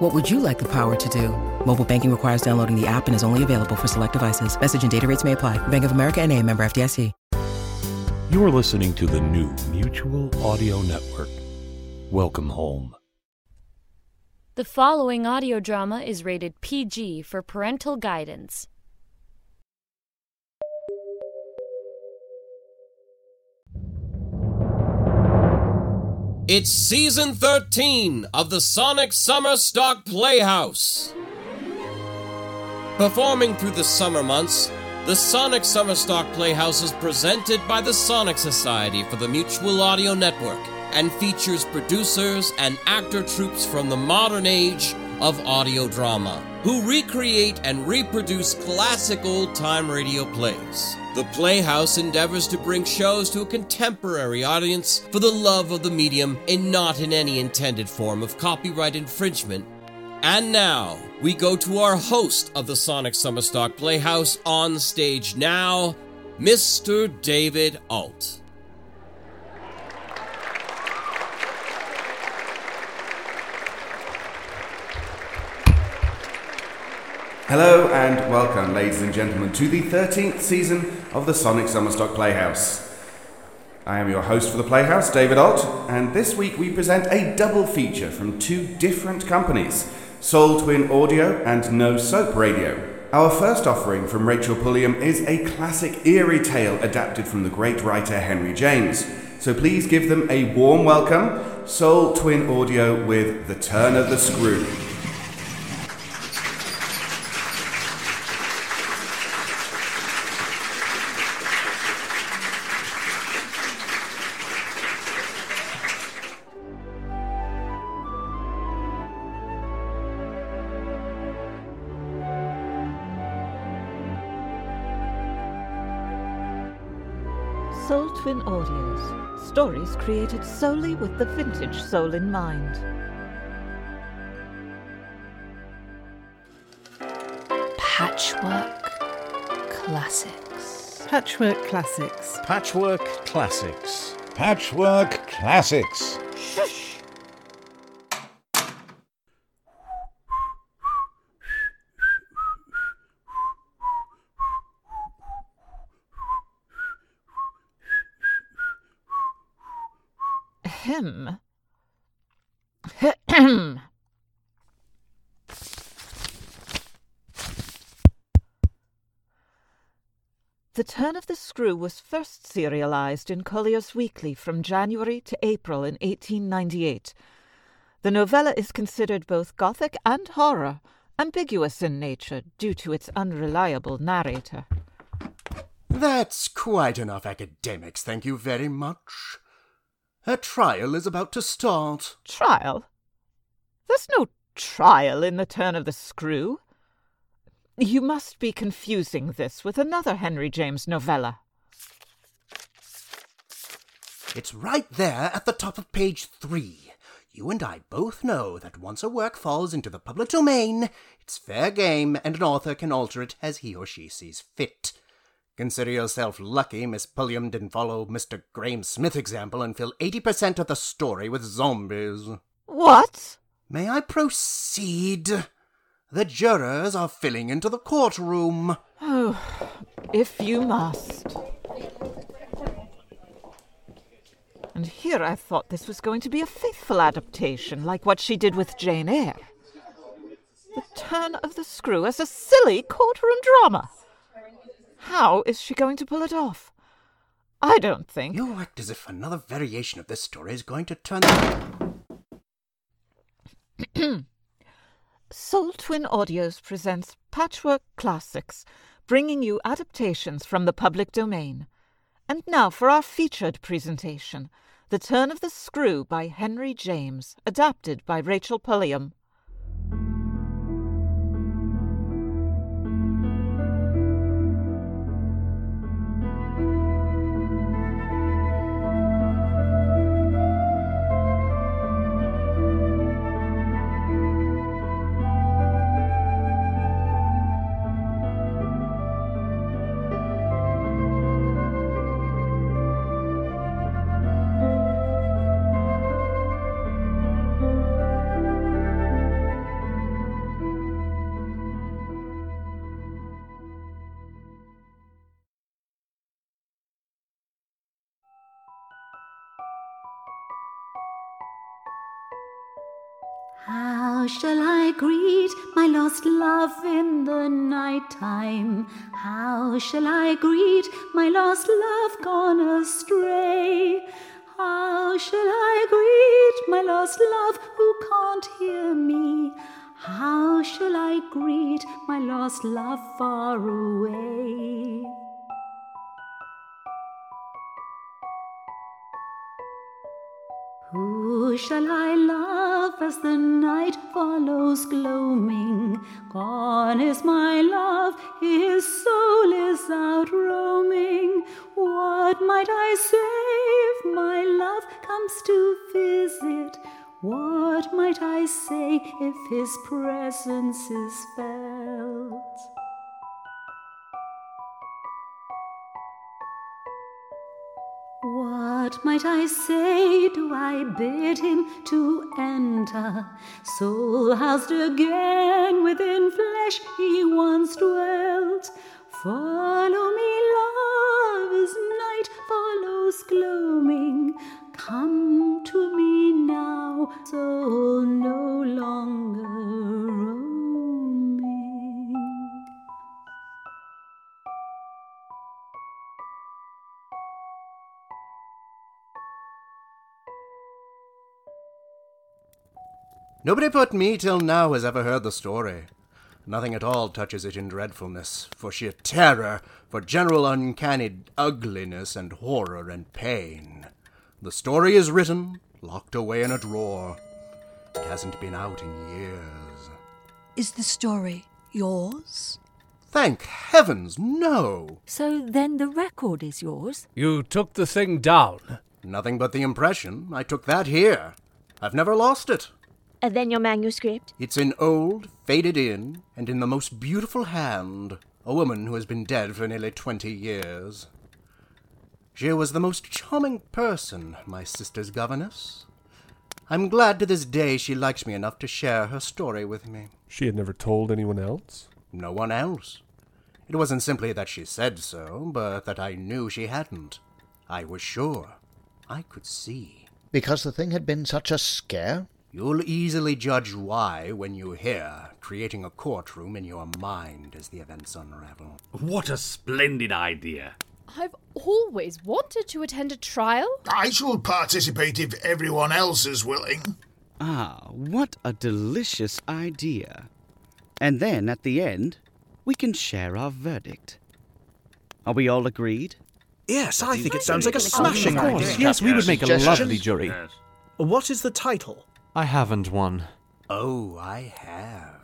What would you like the power to do? Mobile banking requires downloading the app and is only available for select devices. Message and data rates may apply. Bank of America and a member FDIC. You are listening to the new Mutual Audio Network. Welcome home. The following audio drama is rated PG for parental guidance. It's season 13 of the Sonic Summer Stock Playhouse. Performing through the summer months, the Sonic Summer Stock Playhouse is presented by the Sonic Society for the Mutual Audio Network and features producers and actor troops from the modern age of audio drama who recreate and reproduce classic old time radio plays. The Playhouse endeavors to bring shows to a contemporary audience for the love of the medium and not in any intended form of copyright infringement. And now, we go to our host of the Sonic Summer Stock Playhouse on stage now, Mr. David Alt. Hello and welcome, ladies and gentlemen, to the 13th season of the Sonic Summerstock Playhouse. I am your host for the Playhouse, David Ott, and this week we present a double feature from two different companies Sole Twin Audio and No Soap Radio. Our first offering from Rachel Pulliam is a classic eerie tale adapted from the great writer Henry James. So please give them a warm welcome, Sole Twin Audio with The Turn of the Screw. Audios. Created solely with the vintage soul in mind. Patchwork Classics. Patchwork Classics. Patchwork Classics. Patchwork Classics. The Turn of the Screw was first serialized in Collier's Weekly from January to April in 1898. The novella is considered both Gothic and horror, ambiguous in nature due to its unreliable narrator. That's quite enough academics, thank you very much. Her trial is about to start. Trial? There's no trial in the turn of the screw. You must be confusing this with another Henry James novella. It's right there at the top of page three. You and I both know that once a work falls into the public domain, it's fair game and an author can alter it as he or she sees fit. Consider yourself lucky Miss Pulliam didn't follow Mr. Grahame-Smith's example and fill 80% of the story with zombies. What? May I proceed? The jurors are filling into the courtroom. Oh, if you must. And here I thought this was going to be a faithful adaptation, like what she did with Jane Eyre. The turn of the screw as a silly courtroom drama. How is she going to pull it off? I don't think. You act as if another variation of this story is going to turn. Sole Twin Audios presents Patchwork Classics, bringing you adaptations from the public domain. And now for our featured presentation The Turn of the Screw by Henry James, adapted by Rachel Pulliam. Shall I greet my lost love in the night time? How shall I greet my lost love gone astray? How shall I greet my lost love who can't hear me? How shall I greet my lost love far away? Who shall I love as the night follows gloaming? Gone is my love, his soul is out roaming. What might I say if my love comes to visit? What might I say if his presence is felt? What might I say? Do I bid him to enter? Soul housed again within flesh he once dwelt. Follow me, love, as night follows gloaming. Come to me now, soul no longer. Nobody but me till now has ever heard the story. Nothing at all touches it in dreadfulness, for sheer terror, for general uncanny ugliness and horror and pain. The story is written, locked away in a drawer. It hasn't been out in years. Is the story yours? Thank heavens, no! So then the record is yours? You took the thing down. Nothing but the impression. I took that here. I've never lost it. And then your manuscript? It's an old, faded in, and in the most beautiful hand. A woman who has been dead for nearly twenty years. She was the most charming person, my sister's governess. I'm glad to this day she liked me enough to share her story with me. She had never told anyone else? No one else. It wasn't simply that she said so, but that I knew she hadn't. I was sure. I could see. Because the thing had been such a scare? You'll easily judge why when you hear, creating a courtroom in your mind as the events unravel. What a splendid idea! I've always wanted to attend a trial. I shall participate if everyone else is willing. Ah, what a delicious idea. And then, at the end, we can share our verdict. Are we all agreed? Yes, I think it sounds like a smashing Of course, idea. yes, we would make a lovely jury. What is the title? I haven't one. Oh, I have.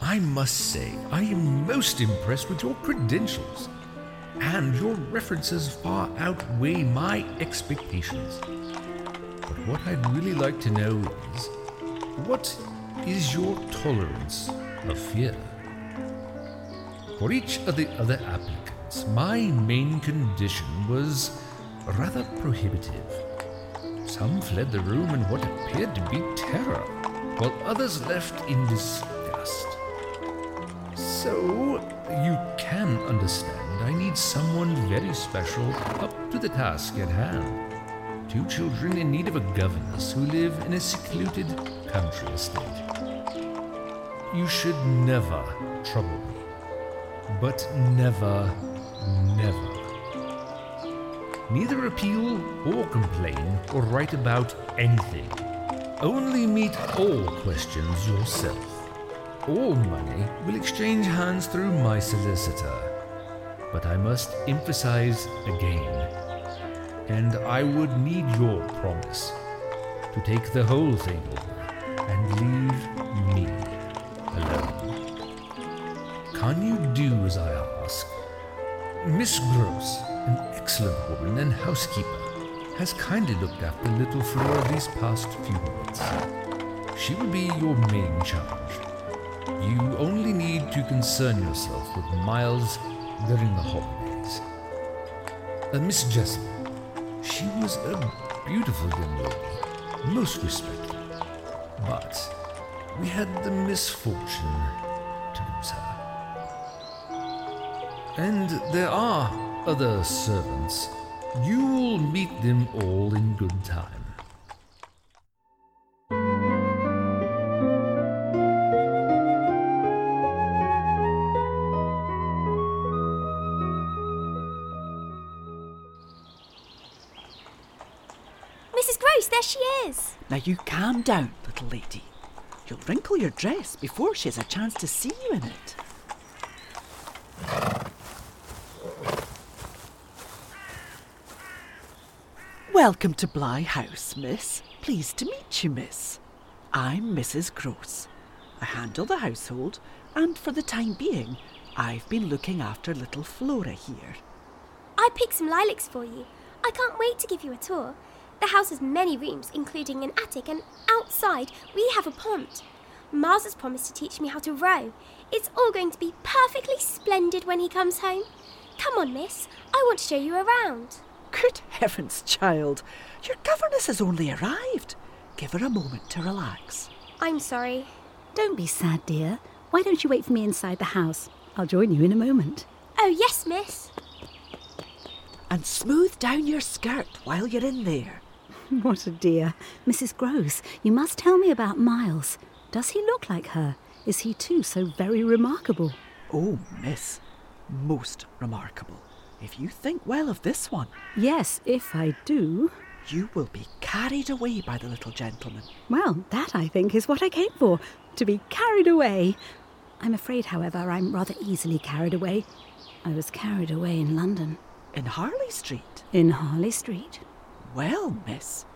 I must say, I am most impressed with your credentials, and your references far outweigh my expectations. But what I'd really like to know is what is your tolerance of fear? For each of the other applicants, my main condition was rather prohibitive. Some fled the room in what appeared to be terror, while others left in disgust. So, you can understand I need someone very special up to the task at hand. Two children in need of a governess who live in a secluded country estate. You should never trouble me, but never, never. Neither appeal or complain or write about anything. Only meet all questions yourself. All money will exchange hands through my solicitor. But I must emphasize again, and I would need your promise to take the whole thing over and leave me alone. Can you do as I ask? Miss Grose, an excellent woman and housekeeper, has kindly looked after little Flora these past few months. She will be your main charge. You only need to concern yourself with Miles during the holidays. Uh, Miss Jessel, she was a beautiful young lady, most respected. But we had the misfortune to lose her. And there are other servants. You will meet them all in good time. You calm down, little lady. You'll wrinkle your dress before she has a chance to see you in it. Welcome to Bly House, miss. Pleased to meet you, miss. I'm Mrs. Grose. I handle the household, and for the time being, I've been looking after little Flora here. I picked some lilacs for you. I can't wait to give you a tour. The house has many rooms, including an attic, and outside we have a pond. Miles has promised to teach me how to row. It's all going to be perfectly splendid when he comes home. Come on, miss. I want to show you around. Good heavens, child. Your governess has only arrived. Give her a moment to relax. I'm sorry. Don't be sad, dear. Why don't you wait for me inside the house? I'll join you in a moment. Oh, yes, miss. And smooth down your skirt while you're in there. What a dear. Mrs. Grose, you must tell me about Miles. Does he look like her? Is he too so very remarkable? Oh, miss, most remarkable. If you think well of this one, Yes, if I do. you will be carried away by the little gentleman. Well, that I think is what I came for to be carried away. I'm afraid, however, I'm rather easily carried away. I was carried away in London. In Harley Street? In Harley Street. Well, miss,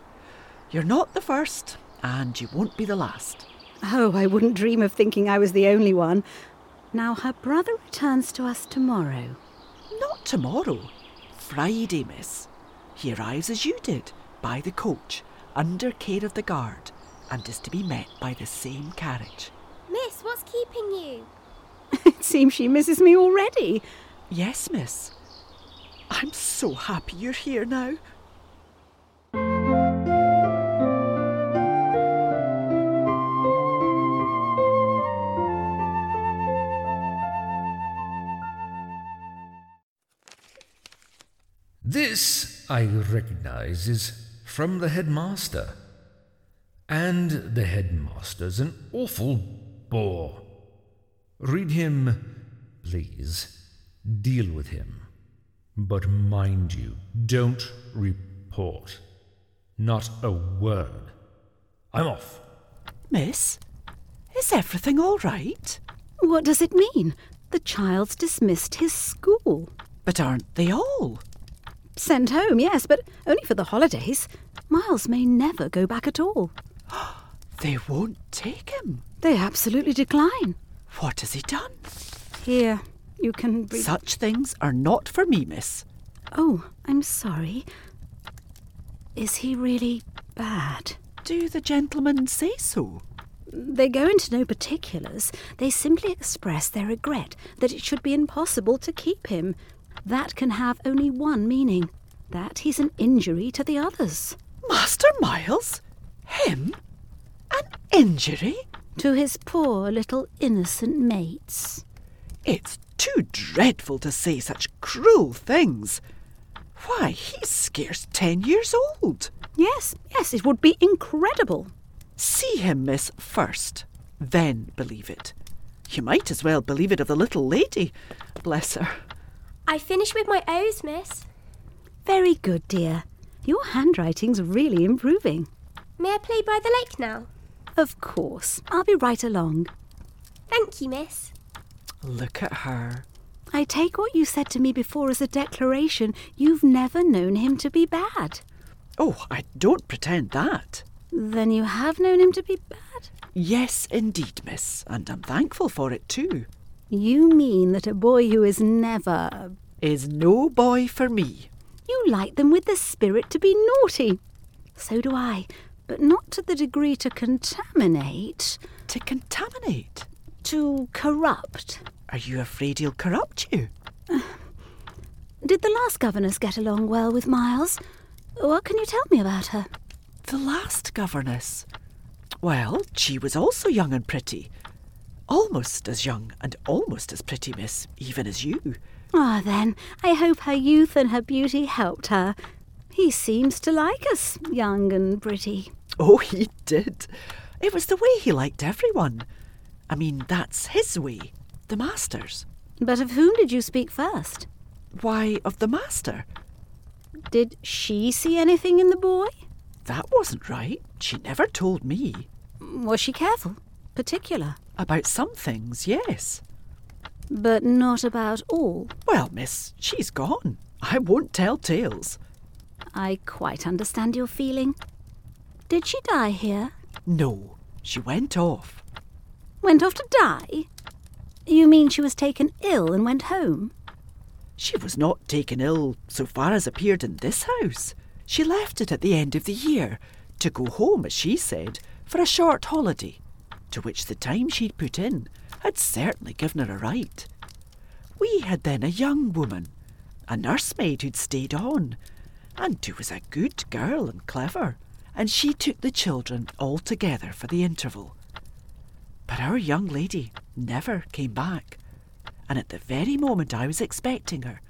you're not the first, and you won't be the last. Oh, I wouldn't dream of thinking I was the only one. Now, her brother returns to us tomorrow. Not tomorrow. Friday, miss. He arrives as you did, by the coach, under care of the guard, and is to be met by the same carriage. Miss, what's keeping you? it seems she misses me already. Yes, miss. I'm so happy you're here now. This, I recognize, is from the headmaster. And the headmaster's an awful bore. Read him, please. Deal with him. But mind you, don't report. Not a word. I'm off. Miss, is everything all right? What does it mean? The child's dismissed his school. But aren't they all? Sent home, yes, but only for the holidays. Miles may never go back at all. They won't take him. They absolutely decline. What has he done? Here, you can read. Such things are not for me, miss. Oh, I'm sorry. Is he really bad? Do the gentlemen say so? They go into no particulars. They simply express their regret that it should be impossible to keep him. That can have only one meaning that he's an injury to the others. Master Miles? Him? An injury? To his poor little innocent mates. It's too dreadful to say such cruel things. Why, he's scarce ten years old. Yes, yes, it would be incredible. See him, miss, first, then believe it. You might as well believe it of the little lady. Bless her. I finished with my O's, miss. Very good, dear. Your handwriting's really improving. May I play by the lake now? Of course. I'll be right along. Thank you, miss. Look at her. I take what you said to me before as a declaration. You've never known him to be bad. Oh, I don't pretend that. Then you have known him to be bad? Yes, indeed, miss, and I'm thankful for it too. You mean that a boy who is never. Is no boy for me. You like them with the spirit to be naughty. So do I, but not to the degree to contaminate. To contaminate? To corrupt. Are you afraid he'll corrupt you? Did the last governess get along well with Miles? What can you tell me about her? The last governess? Well, she was also young and pretty. Almost as young and almost as pretty, miss, even as you. Ah, then, I hope her youth and her beauty helped her. He seems to like us, young and pretty. Oh, he did. It was the way he liked everyone. I mean, that's his way, the master's. But of whom did you speak first? Why, of the master. Did she see anything in the boy? That wasn't right. She never told me. Was she careful? Particular? About some things, yes. But not about all? Well, miss, she's gone. I won't tell tales. I quite understand your feeling. Did she die here? No, she went off. Went off to die? You mean she was taken ill and went home? She was not taken ill so far as appeared in this house. She left it at the end of the year to go home, as she said, for a short holiday, to which the time she'd put in had certainly given her a right. We had then a young woman, a nursemaid who'd stayed on, and who was a good girl and clever, and she took the children all together for the interval. But our young lady never came back, and at the very moment I was expecting her,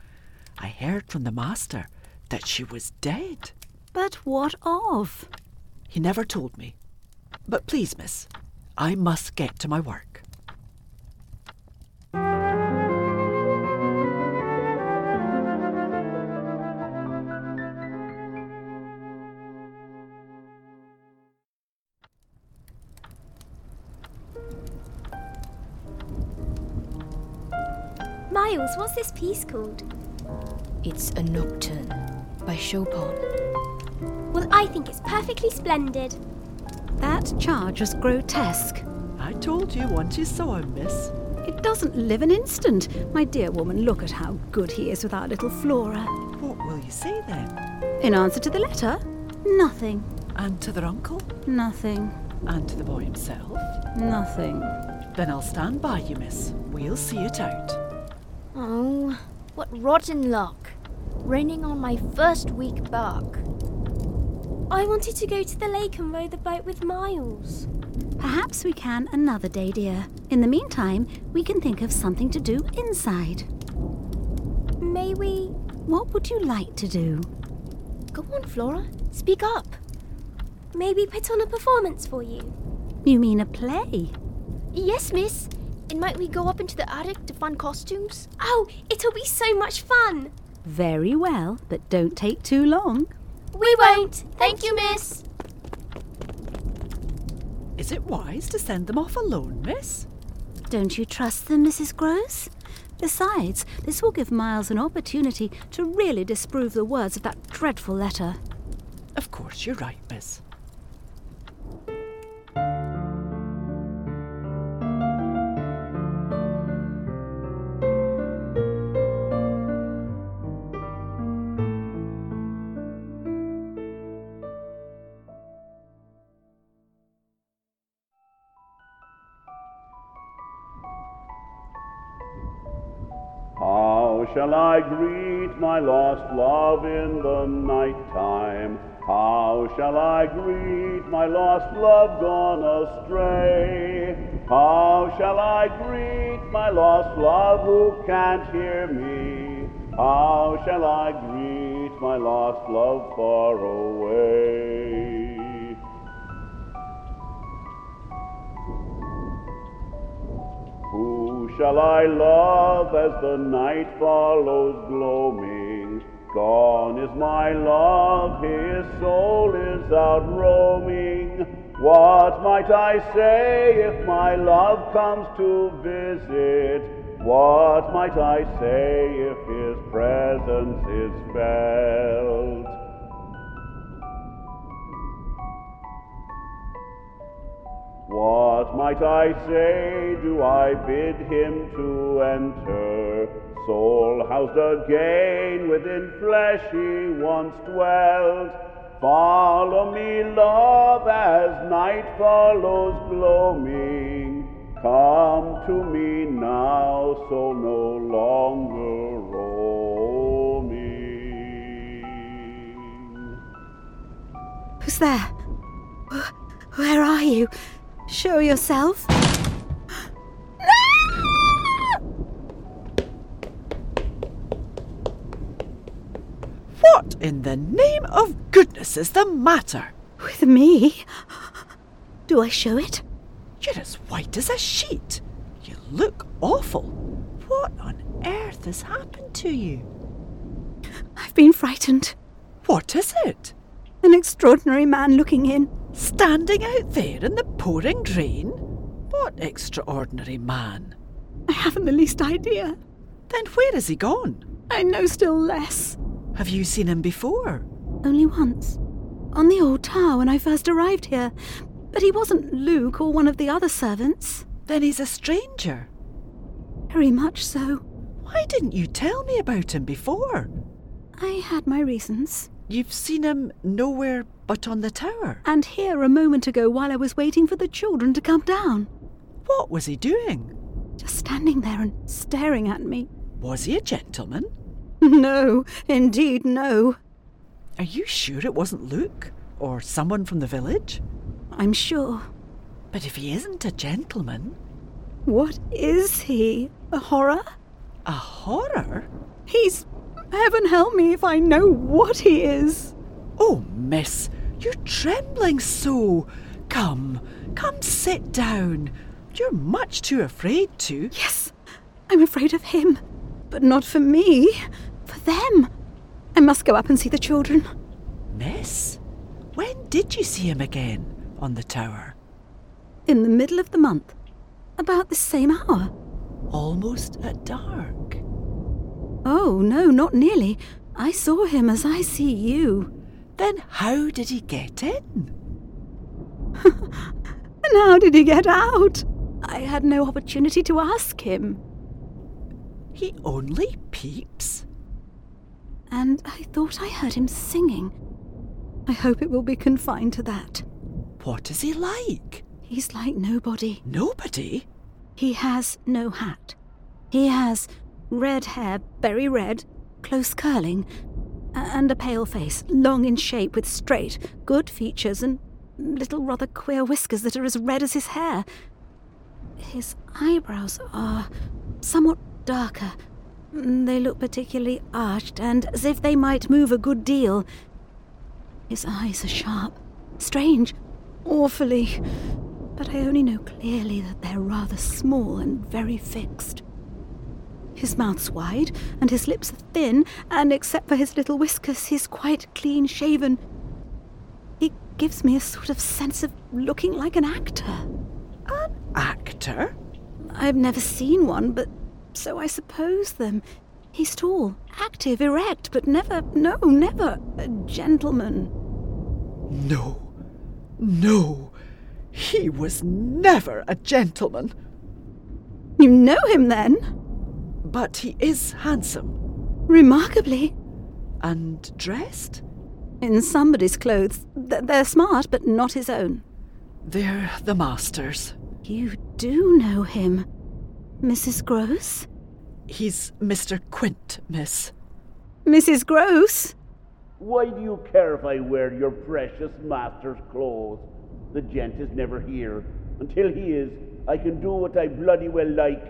I heard from the master that she was dead. But what of? He never told me. But please, miss, I must get to my work. Miles, what's this piece called? It's a nocturne by Chopin. Well, I think it's perfectly splendid. That charge was grotesque. I told you once you saw him, miss. It doesn't live an instant. My dear woman, look at how good he is with our little Flora. What will you say then? In answer to the letter? Nothing. And to their uncle? Nothing. And to the boy himself? Nothing. Then I'll stand by you, miss. We'll see it out. Oh, what rotten luck. Raining on my first week back. I wanted to go to the lake and row the boat with Miles. Perhaps we can another day, dear. In the meantime, we can think of something to do inside. May we? What would you like to do? Go on, Flora. Speak up. Maybe put on a performance for you. You mean a play? Yes, miss. And might we go up into the attic to find costumes? Oh, it'll be so much fun. Very well, but don't take too long. We won't. Thank you, miss. Is it wise to send them off alone, miss? Don't you trust them, Mrs. Grose? Besides, this will give Miles an opportunity to really disprove the words of that dreadful letter. Of course, you're right, miss. Shall I greet my lost love in the night time? How shall I greet my lost love gone astray? How shall I greet my lost love who can't hear me? How shall I greet my lost love far away? Who shall I love as the night follows gloaming? Gone is my love, his soul is out roaming. What might I say if my love comes to visit? What might I say if his presence is felt? What might I say? Do I bid him to enter? Soul housed again within flesh he once dwelt. Follow me, love, as night follows gloaming. Come to me now, so no longer roaming. Who's there? Where are you? Show yourself. What in the name of goodness is the matter? With me? Do I show it? You're as white as a sheet. You look awful. What on earth has happened to you? I've been frightened. What is it? An extraordinary man looking in. Standing out there in the pouring rain? What extraordinary man? I haven't the least idea. Then where has he gone? I know still less. Have you seen him before? Only once. On the old tower when I first arrived here. But he wasn't Luke or one of the other servants. Then he's a stranger. Very much so. Why didn't you tell me about him before? I had my reasons. You've seen him nowhere but on the tower. And here a moment ago while I was waiting for the children to come down. What was he doing? Just standing there and staring at me. Was he a gentleman? No, indeed, no. Are you sure it wasn't Luke? Or someone from the village? I'm sure. But if he isn't a gentleman. What is he? A horror? A horror? He's. Heaven help me if I know what he is. Oh, miss, you're trembling so. Come, come sit down. You're much too afraid to. Yes, I'm afraid of him. But not for me. For them. I must go up and see the children. Miss, when did you see him again on the tower? In the middle of the month. About the same hour. Almost at dark. Oh, no, not nearly. I saw him as I see you. Then how did he get in? and how did he get out? I had no opportunity to ask him. He only peeps. And I thought I heard him singing. I hope it will be confined to that. What is he like? He's like nobody. Nobody? He has no hat. He has red hair, very red, close curling, and a pale face, long in shape with straight, good features and little rather queer whiskers that are as red as his hair. His eyebrows are somewhat darker. They look particularly arched and as if they might move a good deal. His eyes are sharp, strange, awfully, but I only know clearly that they're rather small and very fixed. His mouth's wide, and his lips are thin, and except for his little whiskers, he's quite clean shaven. He gives me a sort of sense of looking like an actor. An actor? I've never seen one, but so I suppose them. He's tall, active, erect, but never, no, never a gentleman. No, no, he was never a gentleman. You know him then? But he is handsome. Remarkably. And dressed? In somebody's clothes. Th- they're smart, but not his own. They're the master's. You do know him. Mrs. Grose? He's Mr. Quint, miss. Mrs. Grose? Why do you care if I wear your precious master's clothes? The gent is never here. Until he is, I can do what I bloody well like.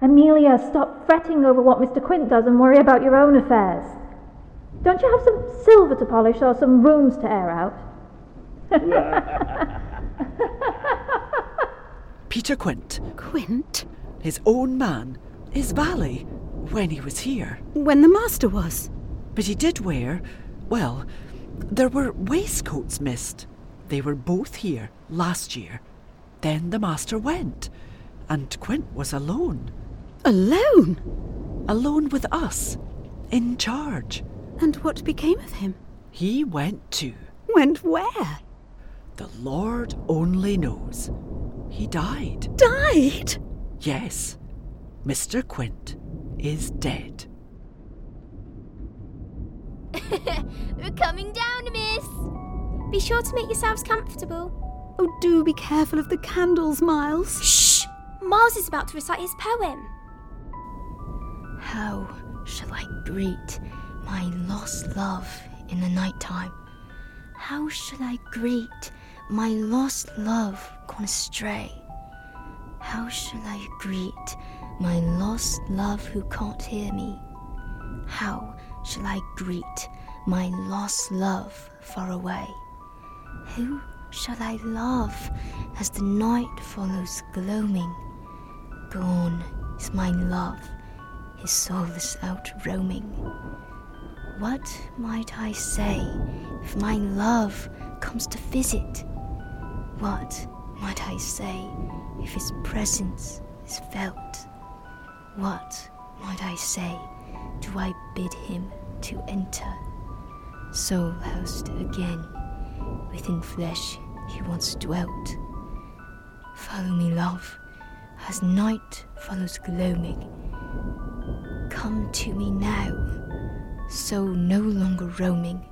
Amelia, stop fretting over what Mr. Quint does and worry about your own affairs. Don't you have some silver to polish or some rooms to air out? Peter Quint. Quint? His own man. His valet. When he was here. When the master was. But he did wear. Well, there were waistcoats missed. They were both here last year. Then the master went, and Quint was alone. Alone? Alone with us, in charge. And what became of him? He went to. Went where? The Lord only knows. He died. Died? Yes. Mr. Quint is dead. We're coming down, miss. Be sure to make yourselves comfortable. Oh, do be careful of the candles, Miles. Shh! Miles is about to recite his poem. How shall I greet my lost love in the night time? How shall I greet my lost love gone astray? How shall I greet my lost love who can't hear me? How shall I greet my lost love far away? Who shall I love as the night follows gloaming? Gone is my love, his soul is out roaming. What might I say if my love comes to visit? What might I say if his presence is felt? What might I say do I bid him to enter? Soul housed again, within flesh he once dwelt. Follow me, love, as night follows gloaming. Come to me now, so no longer roaming.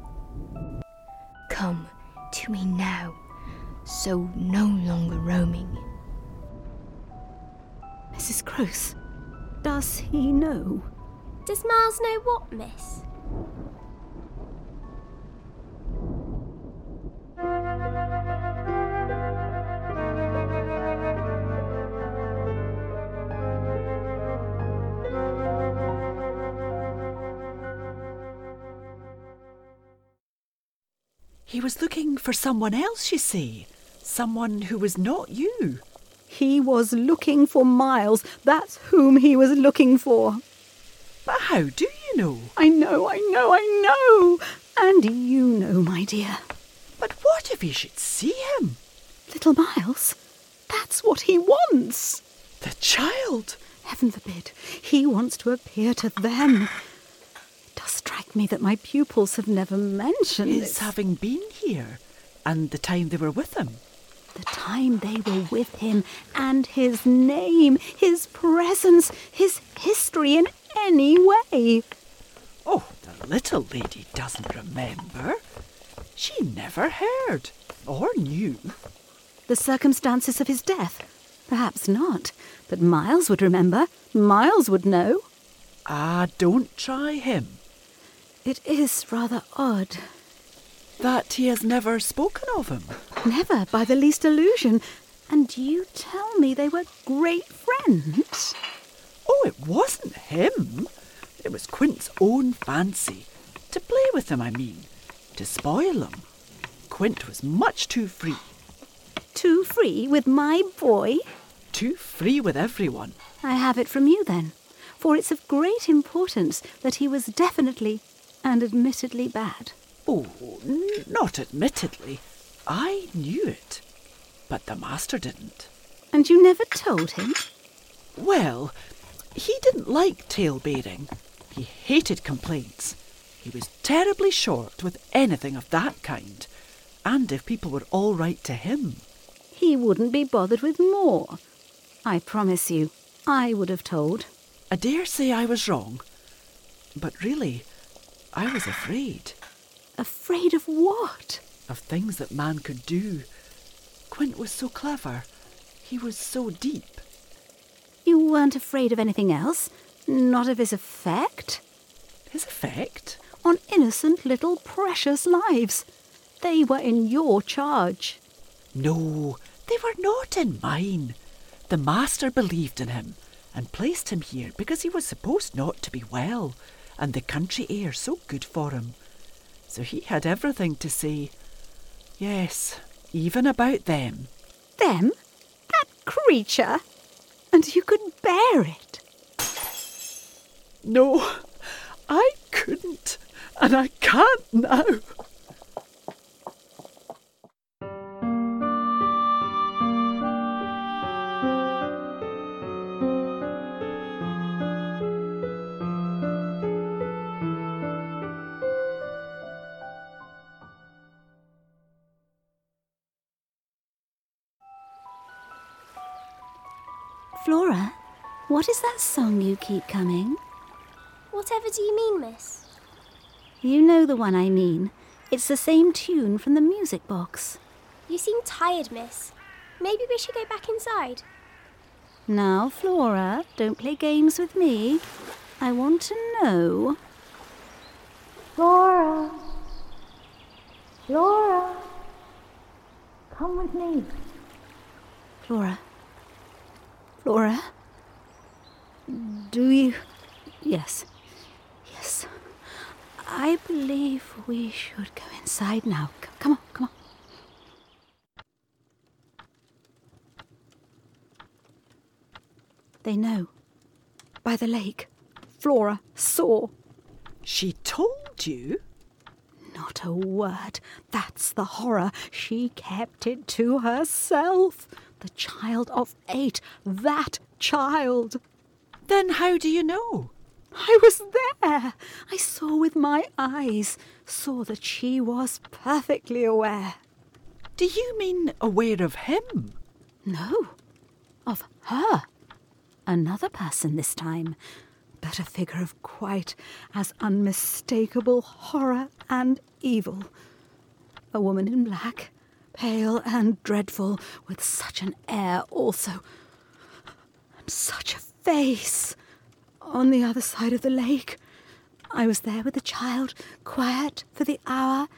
Come to me now, so no longer roaming. Mrs. Grose, does he know? Does Miles know what, miss? Was looking for someone else, you see. Someone who was not you. He was looking for Miles. That's whom he was looking for. But how do you know? I know, I know, I know. And you know, my dear. But what if he should see him? Little Miles, that's what he wants. The child? Heaven forbid. He wants to appear to them. It does strike me that my pupils have never mentioned His this. having been here, and the time they were with him. The time they were with him, and his name, his presence, his history in any way. Oh, the little lady doesn't remember. She never heard or knew. The circumstances of his death? Perhaps not. But Miles would remember. Miles would know. Ah, don't try him. It is rather odd. That he has never spoken of him. Never, by the least allusion. And you tell me they were great friends? Oh, it wasn't him. It was Quint's own fancy. To play with him, I mean. To spoil him. Quint was much too free. Too free with my boy? Too free with everyone. I have it from you then. For it's of great importance that he was definitely and admittedly bad. Oh, not admittedly. I knew it. But the master didn't. And you never told him? Well, he didn't like tale bearing. He hated complaints. He was terribly short with anything of that kind. And if people were all right to him. He wouldn't be bothered with more. I promise you, I would have told. I dare say I was wrong. But really, I was afraid. Afraid of what? Of things that man could do. Quint was so clever. He was so deep. You weren't afraid of anything else? Not of his effect? His effect? On innocent little precious lives. They were in your charge. No, they were not in mine. The master believed in him and placed him here because he was supposed not to be well, and the country air so good for him. So he had everything to say. Yes, even about them. Them? That creature? And you could bear it? No, I couldn't, and I can't now. What is that song you keep coming? Whatever do you mean, miss? You know the one I mean. It's the same tune from the music box. You seem tired, miss. Maybe we should go back inside. Now, Flora, don't play games with me. I want to know. Flora. Flora. Come with me. Flora. Flora? Do you. Yes. Yes. I believe we should go inside now. Come on, come on. They know. By the lake. Flora saw. She told you? Not a word. That's the horror. She kept it to herself. The child of eight. That child. Then how do you know? I was there. I saw with my eyes. Saw that she was perfectly aware. Do you mean aware of him? No. Of her. Another person this time. But a figure of quite as unmistakable horror and evil. A woman in black, pale and dreadful, with such an air also. And such a face. On the other side of the lake. I was there with the child, quiet for the hour,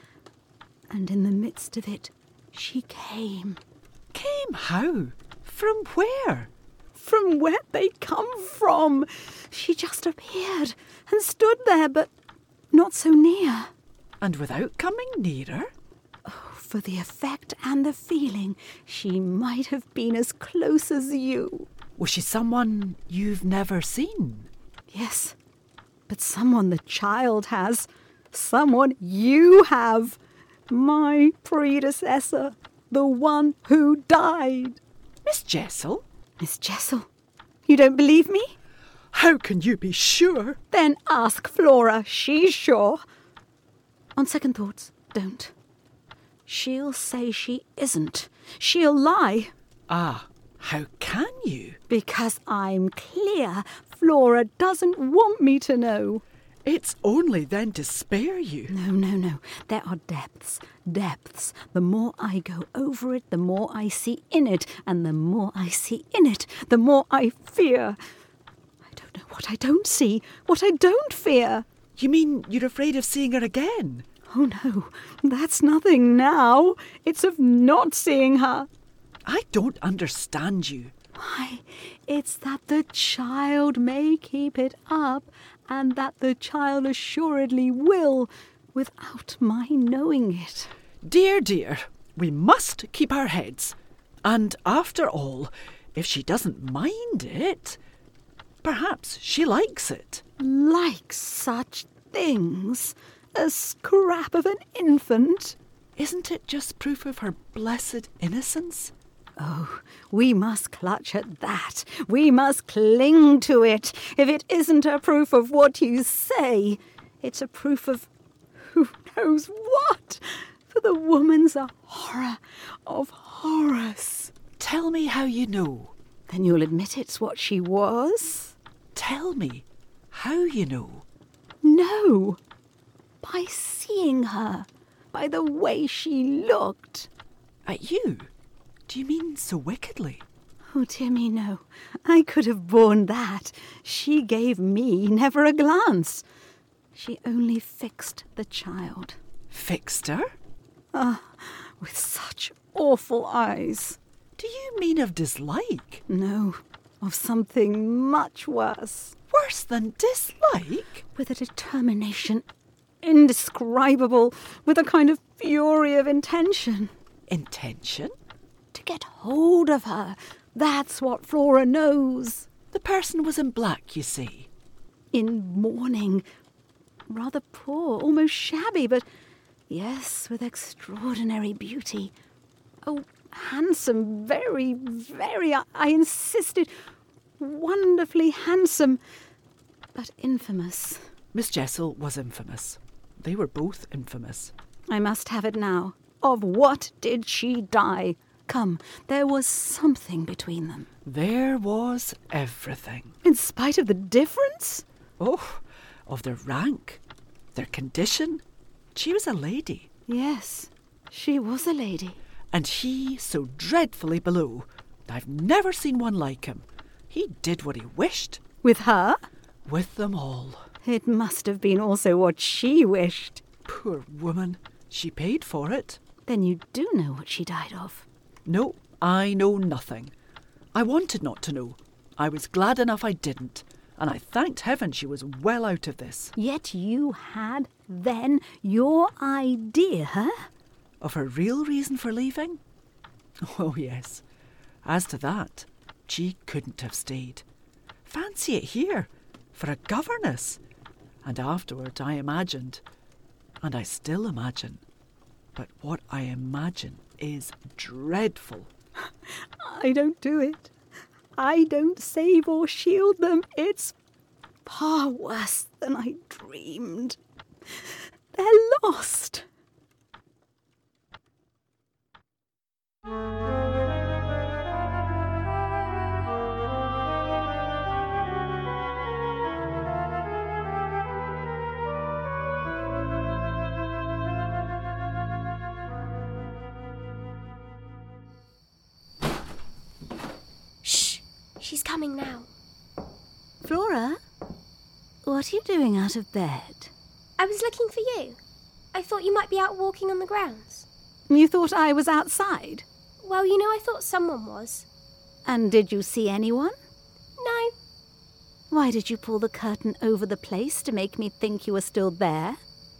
and in the midst of it, she came. Came how? From where? From where they'd come from. She just appeared and stood there, but not so near. And without coming nearer? Oh, for the effect and the feeling, she might have been as close as you. Was she someone you've never seen? Yes, but someone the child has. Someone you have. My predecessor. The one who died. Miss Jessel? Miss Jessel? You don't believe me? How can you be sure? Then ask Flora. She's sure. On second thoughts, don't. She'll say she isn't. She'll lie. Ah, how can you? Because I'm clear Flora doesn't want me to know. It's only then to spare you. No, no, no. There are depths, depths. The more I go over it, the more I see in it. And the more I see in it, the more I fear. I don't know what I don't see, what I don't fear. You mean you're afraid of seeing her again? Oh, no. That's nothing now. It's of not seeing her. I don't understand you. Why, it's that the child may keep it up, and that the child assuredly will, without my knowing it. Dear, dear, we must keep our heads. And after all, if she doesn't mind it, perhaps she likes it. Likes such things? A scrap of an infant? Isn't it just proof of her blessed innocence? Oh, we must clutch at that. We must cling to it. If it isn't a proof of what you say, it's a proof of who knows what. For the woman's a horror of horrors. Tell me how you know. Then you'll admit it's what she was? Tell me how you know. No. By seeing her. By the way she looked. At you? Do you mean so wickedly? Oh, dear me, no. I could have borne that. She gave me never a glance. She only fixed the child. Fixed her? Ah, with such awful eyes. Do you mean of dislike? No, of something much worse. Worse than dislike? With a determination indescribable, with a kind of fury of intention. Intention? Get hold of her. That's what Flora knows. The person was in black, you see. In mourning. Rather poor, almost shabby, but yes, with extraordinary beauty. Oh, handsome, very, very, I, I insisted, wonderfully handsome, but infamous. Miss Jessel was infamous. They were both infamous. I must have it now. Of what did she die? Come, there was something between them. There was everything. In spite of the difference? Oh, of their rank, their condition. She was a lady. Yes, she was a lady. And he so dreadfully below. I've never seen one like him. He did what he wished. With her? With them all. It must have been also what she wished. Poor woman. She paid for it. Then you do know what she died of. No, I know nothing. I wanted not to know. I was glad enough I didn't, and I thanked heaven she was well out of this. Yet you had, then, your idea Of her real reason for leaving? Oh, yes. As to that, she couldn't have stayed. Fancy it here, for a governess. And afterward I imagined, and I still imagine, but what I imagine is dreadful. I don't do it. I don't save or shield them. It's far worse than I dreamed. They're lost. Coming now. Flora, what are you doing out of bed? I was looking for you. I thought you might be out walking on the grounds. You thought I was outside? Well, you know, I thought someone was. And did you see anyone? No. Why did you pull the curtain over the place to make me think you were still there?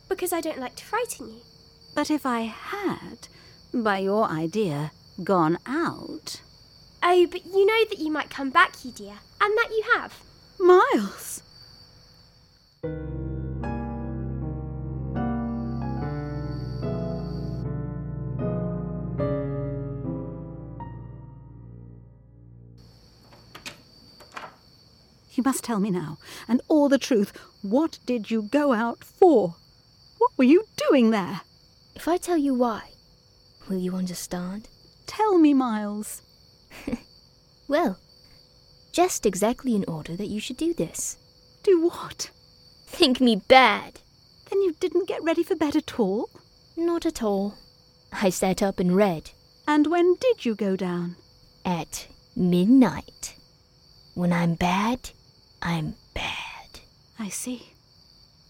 Because I don't like to frighten you. But if I had, by your idea, gone out. Oh, but you know that you might come back, you dear, and that you have. Miles! You must tell me now, and all the truth. What did you go out for? What were you doing there? If I tell you why, will you understand? Tell me, Miles. Well, just exactly in order that you should do this. Do what? Think me bad. Then you didn't get ready for bed at all? Not at all. I sat up and read. And when did you go down? At midnight. When I'm bad, I'm bad. I see.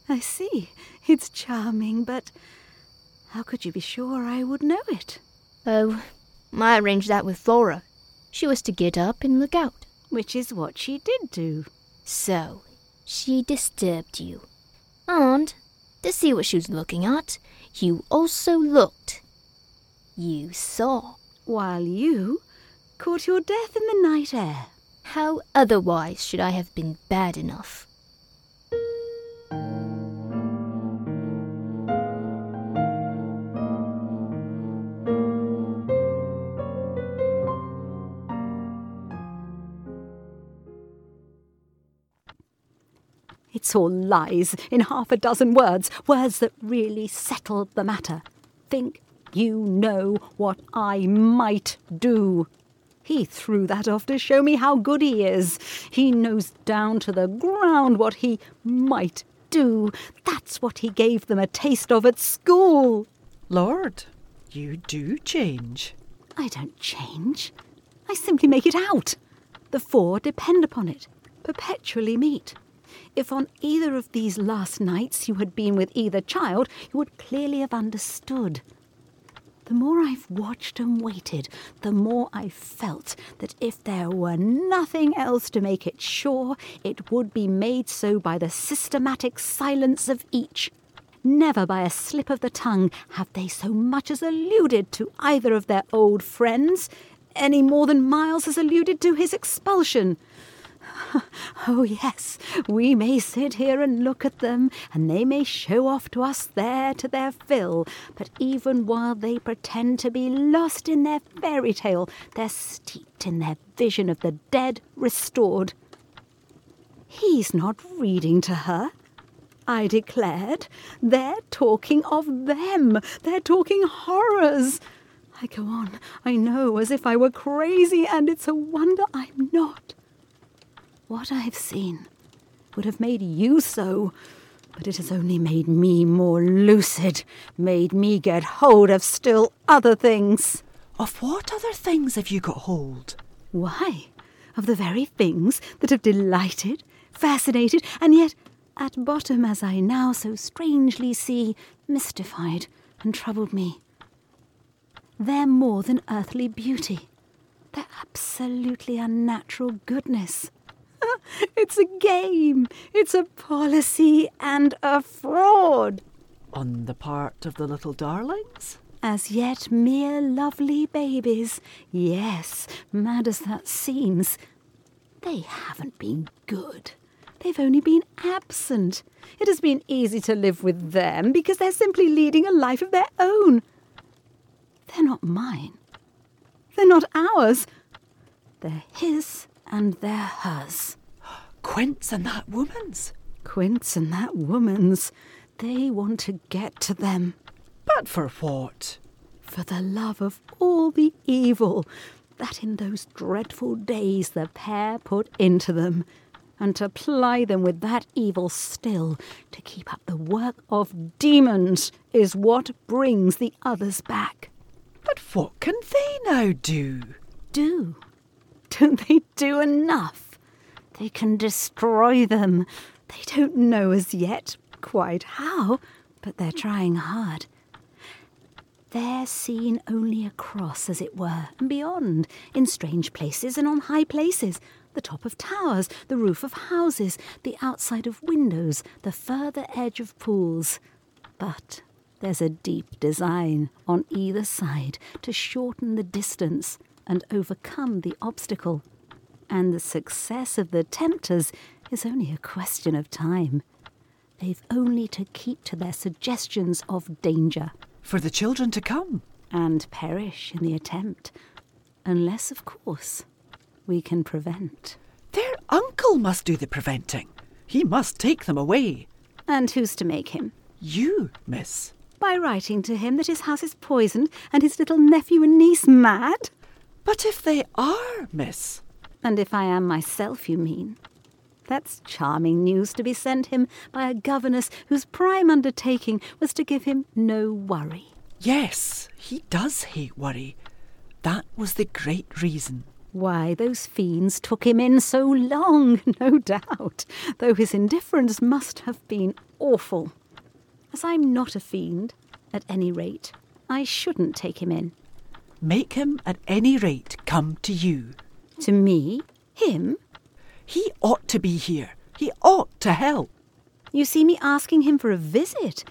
I see. It's charming, but how could you be sure I would know it? Oh, I arranged that with Flora. She was to get up and look out. Which is what she did do. So, she disturbed you. And, to see what she was looking at, you also looked. You saw. While you caught your death in the night air. How otherwise should I have been bad enough? All lies in half a dozen words, words that really settled the matter. Think you know what I might do. He threw that off to show me how good he is. He knows down to the ground what he might do. That's what he gave them a taste of at school. Lord, you do change. I don't change. I simply make it out. The four depend upon it, perpetually meet. If on either of these last nights you had been with either child, you would clearly have understood. The more I've watched and waited, the more I've felt that if there were nothing else to make it sure, it would be made so by the systematic silence of each. Never by a slip of the tongue have they so much as alluded to either of their old friends, any more than Miles has alluded to his expulsion. Oh, yes, we may sit here and look at them, and they may show off to us there to their fill, but even while they pretend to be lost in their fairy tale, they're steeped in their vision of the dead restored. He's not reading to her. I declared. They're talking of them. They're talking horrors. I go on, I know, as if I were crazy, and it's a wonder I'm not. What I've seen would have made you so, but it has only made me more lucid, made me get hold of still other things. Of what other things have you got hold? Why, of the very things that have delighted, fascinated, and yet, at bottom, as I now so strangely see, mystified and troubled me. They're more than earthly beauty. They're absolutely unnatural goodness. it's a game. It's a policy and a fraud. On the part of the little darlings? As yet mere lovely babies. Yes, mad as that seems. They haven't been good. They've only been absent. It has been easy to live with them because they're simply leading a life of their own. They're not mine. They're not ours. They're his and they're hers. Quint and that woman's. Quint and that woman's. They want to get to them. But for what? For the love of all the evil that in those dreadful days the pair put into them, and to ply them with that evil still, to keep up the work of demons, is what brings the others back. But what can they now do? Do? Don't they do enough? They can destroy them. They don't know as yet quite how, but they're trying hard. They're seen only across, as it were, and beyond, in strange places and on high places, the top of towers, the roof of houses, the outside of windows, the further edge of pools. But there's a deep design on either side to shorten the distance and overcome the obstacle. And the success of the tempters is only a question of time. They've only to keep to their suggestions of danger. For the children to come. And perish in the attempt. Unless, of course, we can prevent. Their uncle must do the preventing. He must take them away. And who's to make him? You, miss. By writing to him that his house is poisoned and his little nephew and niece mad? But if they are, miss. And if I am myself, you mean? That's charming news to be sent him by a governess whose prime undertaking was to give him no worry. Yes, he does hate worry. That was the great reason. Why, those fiends took him in so long, no doubt, though his indifference must have been awful. As I'm not a fiend, at any rate, I shouldn't take him in. Make him, at any rate, come to you. To me? Him? He ought to be here. He ought to help. You see me asking him for a visit.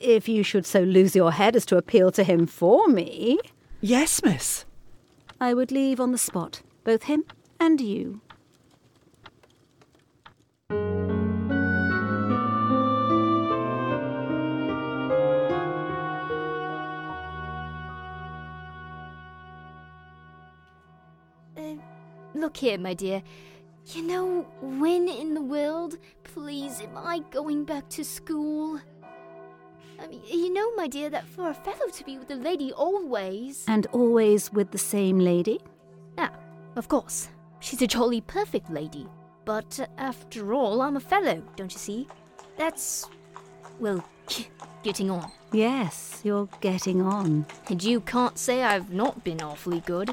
If you should so lose your head as to appeal to him for me. Yes, miss. I would leave on the spot, both him and you. Look here, my dear. You know, when in the world, please, am I going back to school? I mean, you know, my dear, that for a fellow to be with a lady always. And always with the same lady? Ah, of course. She's a jolly perfect lady. But uh, after all, I'm a fellow, don't you see? That's. well, getting on. Yes, you're getting on. And you can't say I've not been awfully good,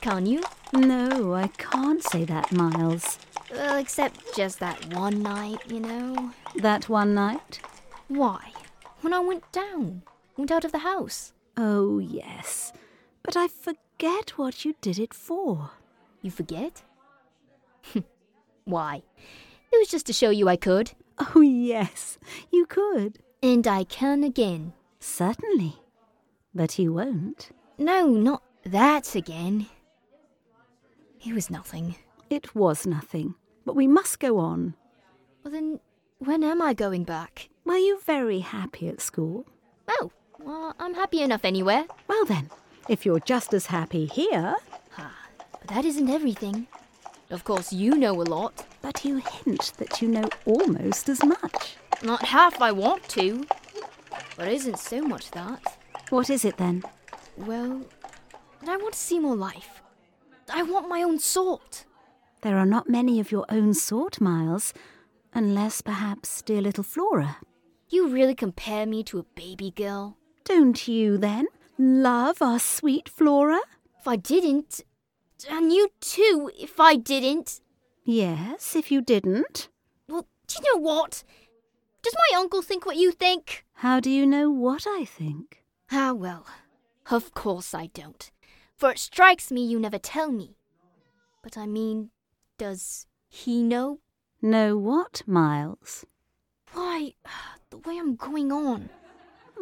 can you? No, I can't say that, Miles. Well, except just that one night, you know. That one night? Why? When I went down, went out of the house. Oh, yes. But I forget what you did it for. You forget? Why? It was just to show you I could. Oh, yes, you could. And I can again. Certainly. But you won't. No, not that again. It was nothing. It was nothing. But we must go on. Well, then, when am I going back? Were you very happy at school? Oh, well, I'm happy enough anywhere. Well, then, if you're just as happy here. Ah, but that isn't everything. Of course, you know a lot. But you hint that you know almost as much. Not half I want to. But it isn't so much that. What is it then? Well, I want to see more life. I want my own sort. There are not many of your own sort, Miles. Unless, perhaps, dear little Flora. You really compare me to a baby girl? Don't you, then, love our sweet Flora? If I didn't, and you too, if I didn't. Yes, if you didn't. Well, do you know what? Does my uncle think what you think? How do you know what I think? Ah, well, Of course I don't. For it strikes me you never tell me. But I mean, does he know? Know what, Miles? Why, the way I'm going on.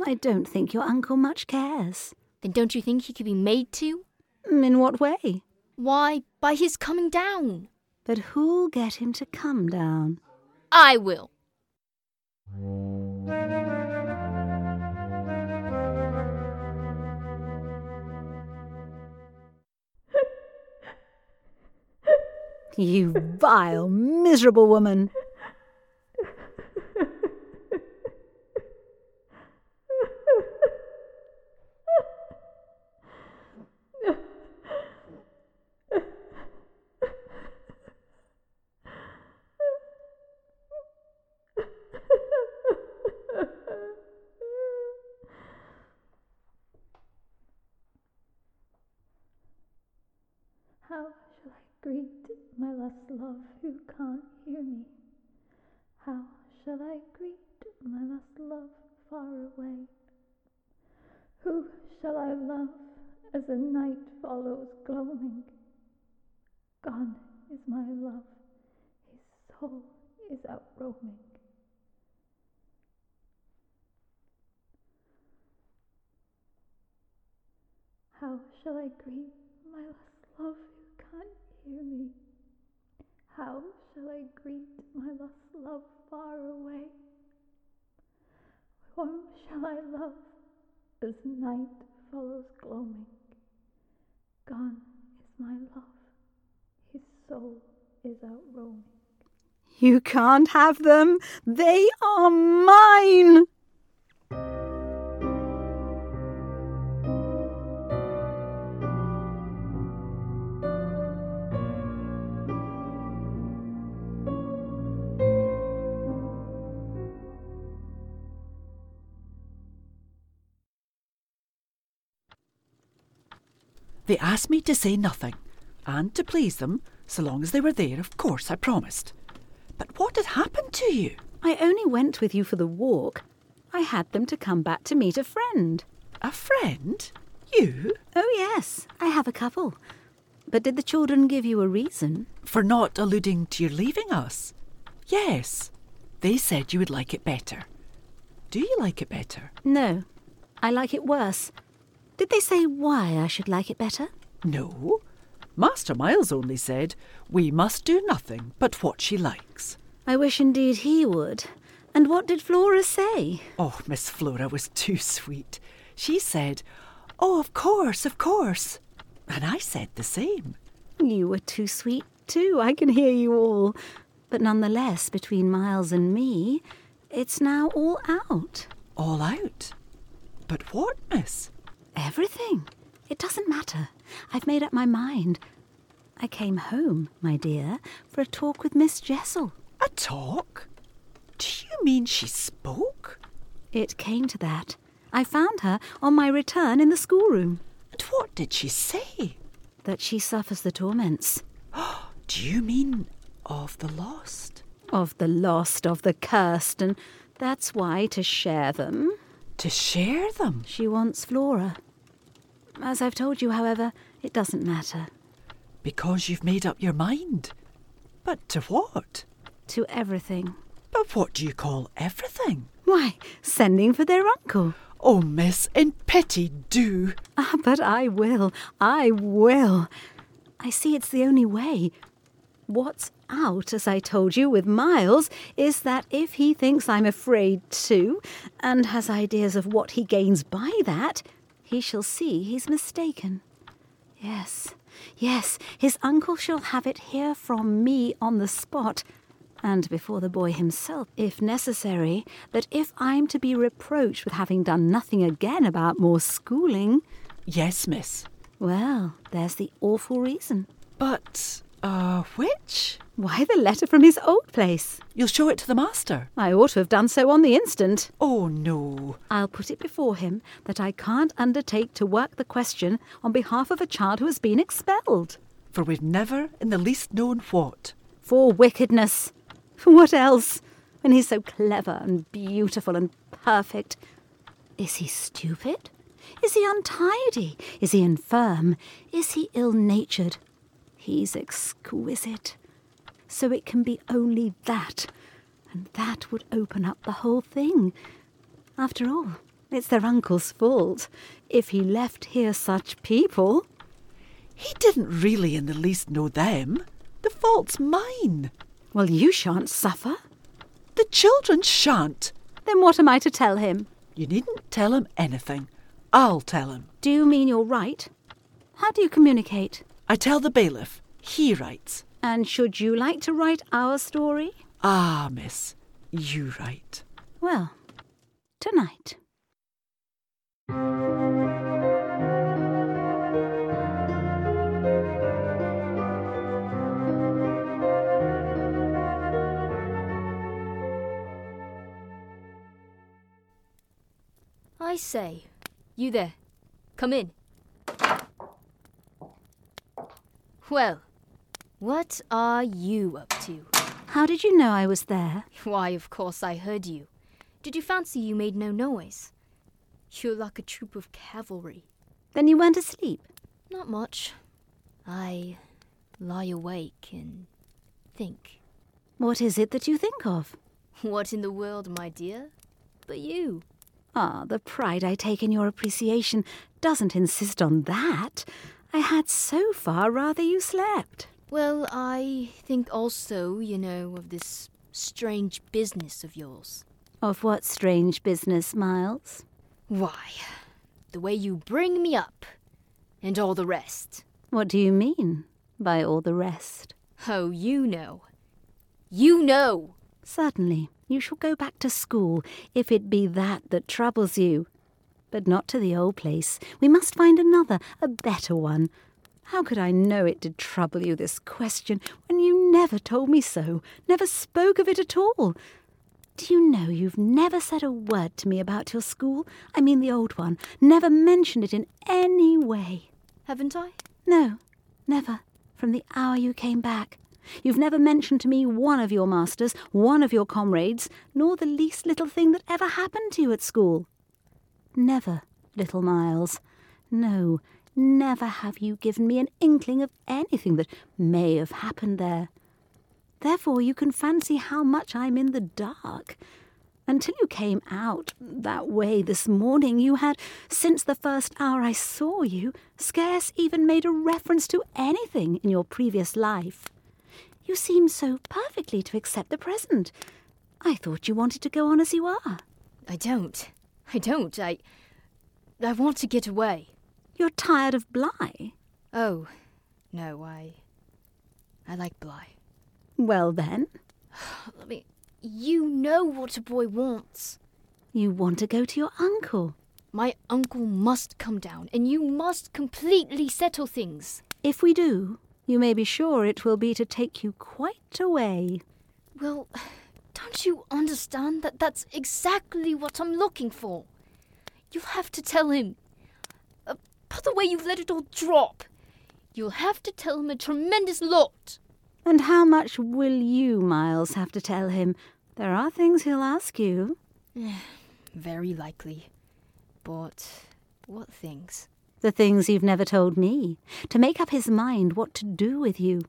I don't think your uncle much cares. Then don't you think he could be made to? Mm, in what way? Why, by his coming down. But who'll get him to come down? I will. You vile, miserable woman. How shall I greet my lost love who can't hear me? How shall I greet my lost love far away? Who shall I love as the night follows gloaming? Gone is my love, his soul is out roaming. How shall I greet my lost love who can't hear me? How shall I greet my lost love far away? Whom shall I love as night follows gloaming? Gone is my love, his soul is out roaming. You can't have them. They are mine. They asked me to say nothing, and to please them, so long as they were there, of course I promised. But what had happened to you? I only went with you for the walk. I had them to come back to meet a friend. A friend? You? Oh, yes, I have a couple. But did the children give you a reason? For not alluding to your leaving us? Yes. They said you would like it better. Do you like it better? No, I like it worse. Did they say why I should like it better? No. Master Miles only said, We must do nothing but what she likes. I wish indeed he would. And what did Flora say? Oh, Miss Flora was too sweet. She said, Oh, of course, of course. And I said the same. You were too sweet, too. I can hear you all. But nonetheless, between Miles and me, it's now all out. All out? But what, miss? Everything. It doesn't matter. I've made up my mind. I came home, my dear, for a talk with Miss Jessel. A talk? Do you mean she spoke? It came to that. I found her on my return in the schoolroom. And what did she say? That she suffers the torments. Do you mean of the lost? Of the lost, of the cursed, and that's why, to share them. To share them? She wants Flora. As I've told you, however, it doesn't matter. Because you've made up your mind. But to what? To everything. But what do you call everything? Why, sending for their uncle. Oh, miss, in pity, do. Ah, but I will. I will. I see it's the only way. What's out, as I told you, with Miles, is that if he thinks I'm afraid too, and has ideas of what he gains by that, he shall see he's mistaken. Yes, yes, his uncle shall have it here from me on the spot, and before the boy himself, if necessary, that if I'm to be reproached with having done nothing again about more schooling. Yes, miss. Well, there's the awful reason. But, uh, which? Why, the letter from his old place. You'll show it to the master. I ought to have done so on the instant. Oh, no. I'll put it before him that I can't undertake to work the question on behalf of a child who has been expelled. For we've never in the least known what. For wickedness. For what else? When he's so clever and beautiful and perfect. Is he stupid? Is he untidy? Is he infirm? Is he ill natured? He's exquisite. So it can be only that, and that would open up the whole thing. After all, it's their uncle's fault if he left here such people. He didn't really in the least know them. The fault's mine. Well, you shan't suffer. The children shan't. Then what am I to tell him? You needn't tell him anything. I'll tell him. Do you mean you're right? How do you communicate? I tell the bailiff. He writes. And should you like to write our story? Ah, miss, you write. Well, tonight. I say, you there. Come in. Well, what are you up to? How did you know I was there? Why, of course I heard you. Did you fancy you made no noise? You're like a troop of cavalry. Then you went asleep? Not much. I lie awake and think. What is it that you think of? What in the world, my dear? But you. Ah, the pride I take in your appreciation doesn't insist on that. I had so far rather you slept. Well, I think also, you know, of this strange business of yours. Of what strange business, Miles? Why, the way you bring me up, and all the rest. What do you mean by all the rest? Oh, you know. You know! Certainly. You shall go back to school, if it be that that troubles you. But not to the old place. We must find another, a better one. How could I know it did trouble you, this question, when you never told me so, never spoke of it at all? Do you know you've never said a word to me about your school? I mean the old one. Never mentioned it in any way. Haven't I? No, never. From the hour you came back. You've never mentioned to me one of your masters, one of your comrades, nor the least little thing that ever happened to you at school. Never, little Miles. No, never have you given me an inkling of anything that may have happened there. Therefore, you can fancy how much I'm in the dark. Until you came out that way this morning, you had, since the first hour I saw you, scarce even made a reference to anything in your previous life. You seem so perfectly to accept the present. I thought you wanted to go on as you are. I don't. I don't. I. I want to get away. You're tired of Bly? Oh, no, I. I like Bly. Well, then. Let me. you know what a boy wants. You want to go to your uncle. My uncle must come down, and you must completely settle things. If we do, you may be sure it will be to take you quite away. Well, don't you understand that that's exactly what I'm looking for? You'll have to tell him. Uh, by the way you've let it all drop, you'll have to tell him a tremendous lot. And how much will you, Miles, have to tell him? There are things he'll ask you. Very likely. But what things? The things you've never told me. To make up his mind what to do with you.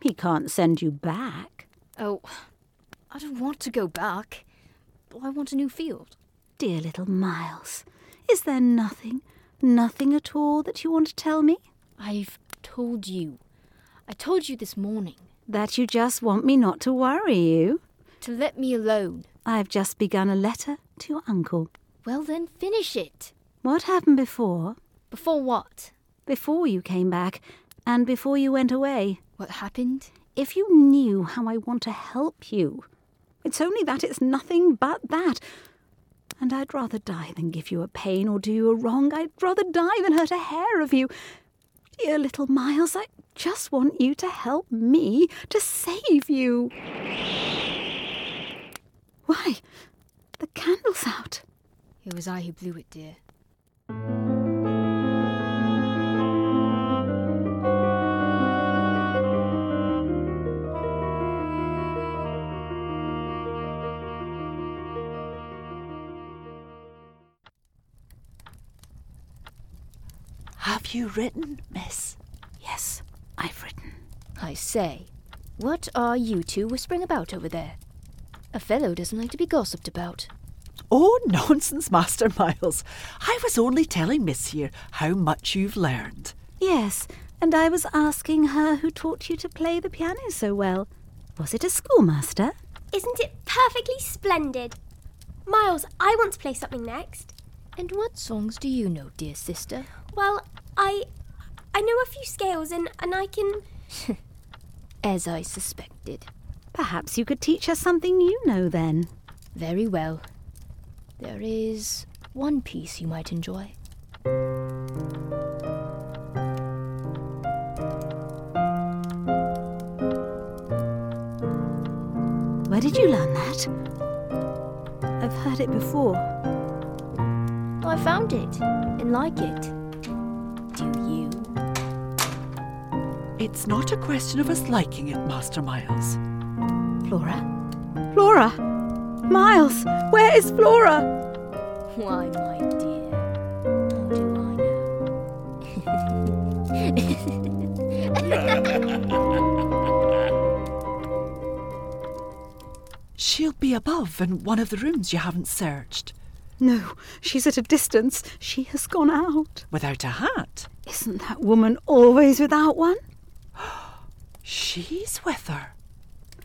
He can't send you back. Oh, I don't want to go back. I want a new field. Dear little Miles, is there nothing, nothing at all that you want to tell me? I've told you. I told you this morning. That you just want me not to worry you? To let me alone. I've just begun a letter to your uncle. Well, then finish it. What happened before? Before what? Before you came back, and before you went away. What happened? If you knew how I want to help you. It's only that it's nothing but that. And I'd rather die than give you a pain or do you a wrong. I'd rather die than hurt a hair of you. Dear little Miles, I just want you to help me to save you. Why, the candle's out. It was I who blew it, dear. Have you written, miss? Yes, I've written. I say, what are you two whispering about over there? A fellow doesn't like to be gossiped about. Oh, nonsense, Master Miles. I was only telling Miss here how much you've learned. Yes, and I was asking her who taught you to play the piano so well. Was it a schoolmaster? Isn't it perfectly splendid? Miles, I want to play something next. And what songs do you know, dear sister? Well, I I know a few scales and, and I can As I suspected. Perhaps you could teach us something you know then. Very well. There is one piece you might enjoy. Where did you learn that? I've heard it before. I found it and like it. It's not a question of us liking it, Master Miles. Flora? Flora! Miles, where is Flora? Why, my dear, how do I know? She'll be above in one of the rooms you haven't searched. No, she's at a distance. She has gone out. Without a hat? Isn't that woman always without one? She's with her.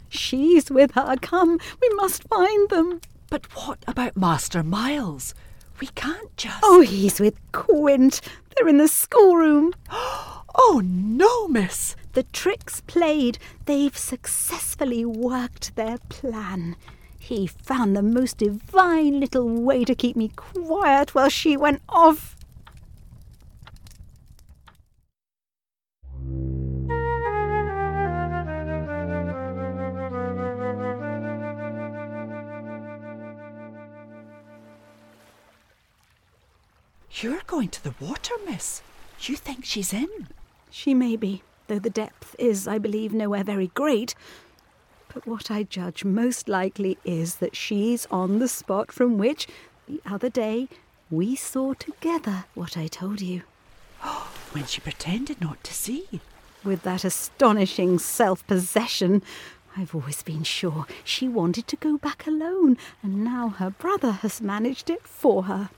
She's with her. Come, we must find them. But what about Master Miles? We can't just. Oh, he's with Quint. They're in the schoolroom. Oh, no, miss. The trick's played. They've successfully worked their plan. He found the most divine little way to keep me quiet while she went off. You're going to the water, miss. You think she's in? She may be, though the depth is, I believe, nowhere very great. But what I judge most likely is that she's on the spot from which, the other day, we saw together what I told you. when she pretended not to see. With that astonishing self possession. I've always been sure she wanted to go back alone, and now her brother has managed it for her.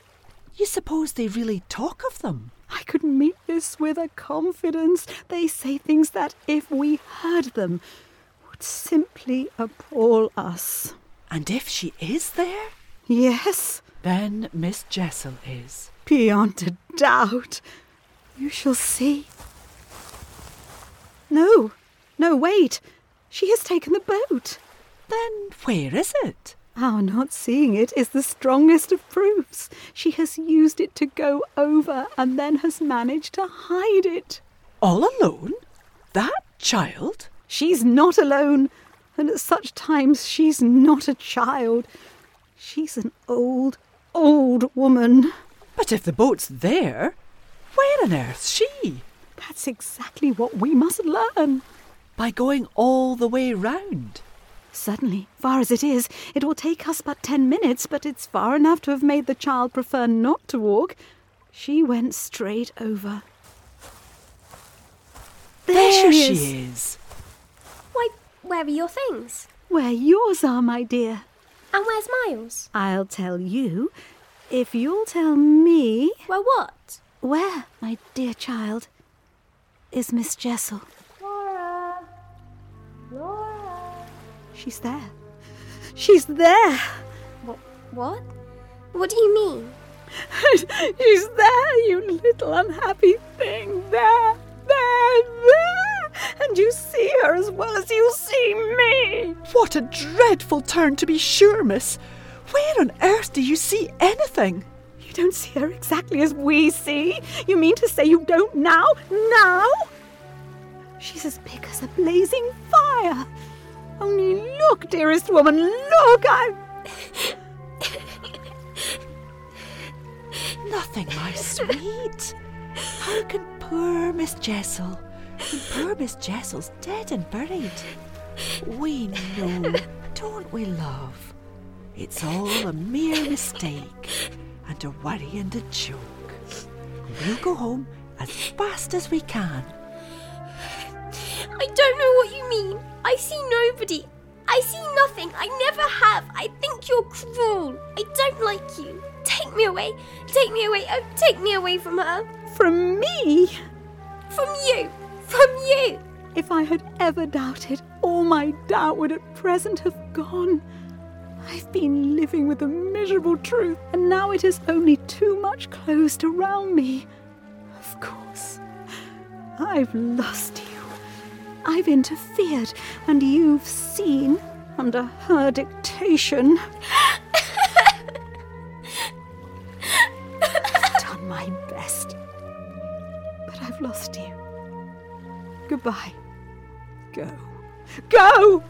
You suppose they really talk of them? I could meet this with a confidence. They say things that, if we heard them, would simply appall us. And if she is there? Yes. Then Miss Jessel is. Beyond a doubt. You shall see. No, no, wait. She has taken the boat. Then where is it? Our not seeing it is the strongest of proofs. She has used it to go over and then has managed to hide it. All alone? That child? She's not alone, and at such times she's not a child. She's an old, old woman. But if the boat's there, where on earth's she? That's exactly what we must learn. By going all the way round. Certainly, far as it is, it will take us but ten minutes, but it's far enough to have made the child prefer not to walk. She went straight over. There, there she is. is. Why, where are your things? Where yours are, my dear. And where's Miles? I'll tell you if you'll tell me. Well, what? Where, my dear child, is Miss Jessel? Laura! Laura! She's there. She's there! What? What? What do you mean? She's there, you little unhappy thing. There, there, there! And you see her as well as you see me! What a dreadful turn, to be sure, miss. Where on earth do you see anything? You don't see her exactly as we see. You mean to say you don't now? Now? She's as big as a blazing fire. Only look, dearest woman, look! I. Nothing, my sweet. How can poor Miss Jessel, poor Miss Jessel's dead and buried? We know, don't we, love? It's all a mere mistake, and a worry and a joke. We'll go home as fast as we can. I don't know what you mean. I see nobody. I see nothing. I never have. I think you're cruel. I don't like you. Take me away. Take me away. Oh, take me away from her. From me? From you. From you. If I had ever doubted, all my doubt would at present have gone. I've been living with the miserable truth, and now it is only too much closed around me. Of course, I've lost you. I've interfered, and you've seen, under her dictation. I've done my best, but I've lost you. Goodbye. Go. Go!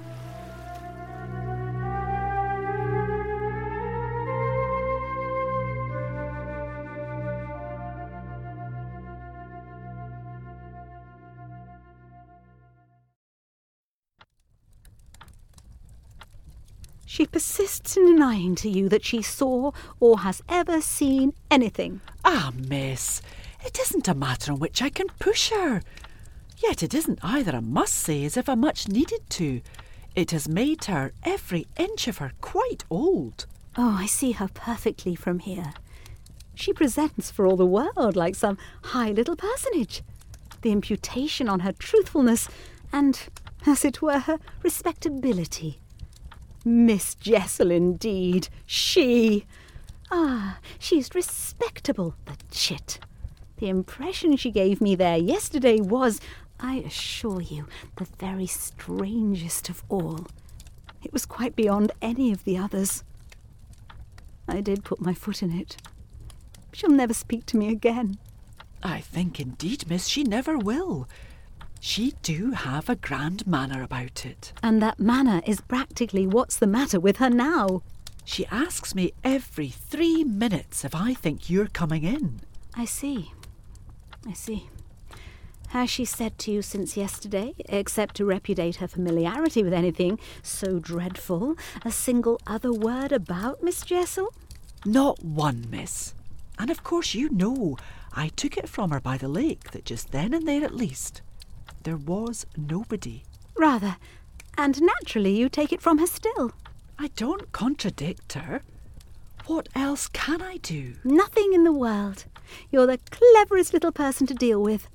She persists in denying to you that she saw or has ever seen anything. Ah, miss, it isn't a matter on which I can push her. Yet it isn't either a must say as if I much needed to. It has made her, every inch of her, quite old. Oh, I see her perfectly from here. She presents for all the world like some high little personage. The imputation on her truthfulness and, as it were, her respectability. Miss Jessel, indeed. She. Ah, she's respectable, the chit. The impression she gave me there yesterday was, I assure you, the very strangest of all. It was quite beyond any of the others. I did put my foot in it. She'll never speak to me again. I think indeed, miss, she never will. She do have a grand manner about it. And that manner is practically what's the matter with her now. She asks me every three minutes if I think you're coming in. I see. I see. Has she said to you since yesterday, except to repudiate her familiarity with anything so dreadful, a single other word about Miss Jessel? Not one, miss. And of course you know I took it from her by the lake that just then and there at least there was nobody. Rather. And naturally you take it from her still. I don't contradict her. What else can I do? Nothing in the world. You're the cleverest little person to deal with.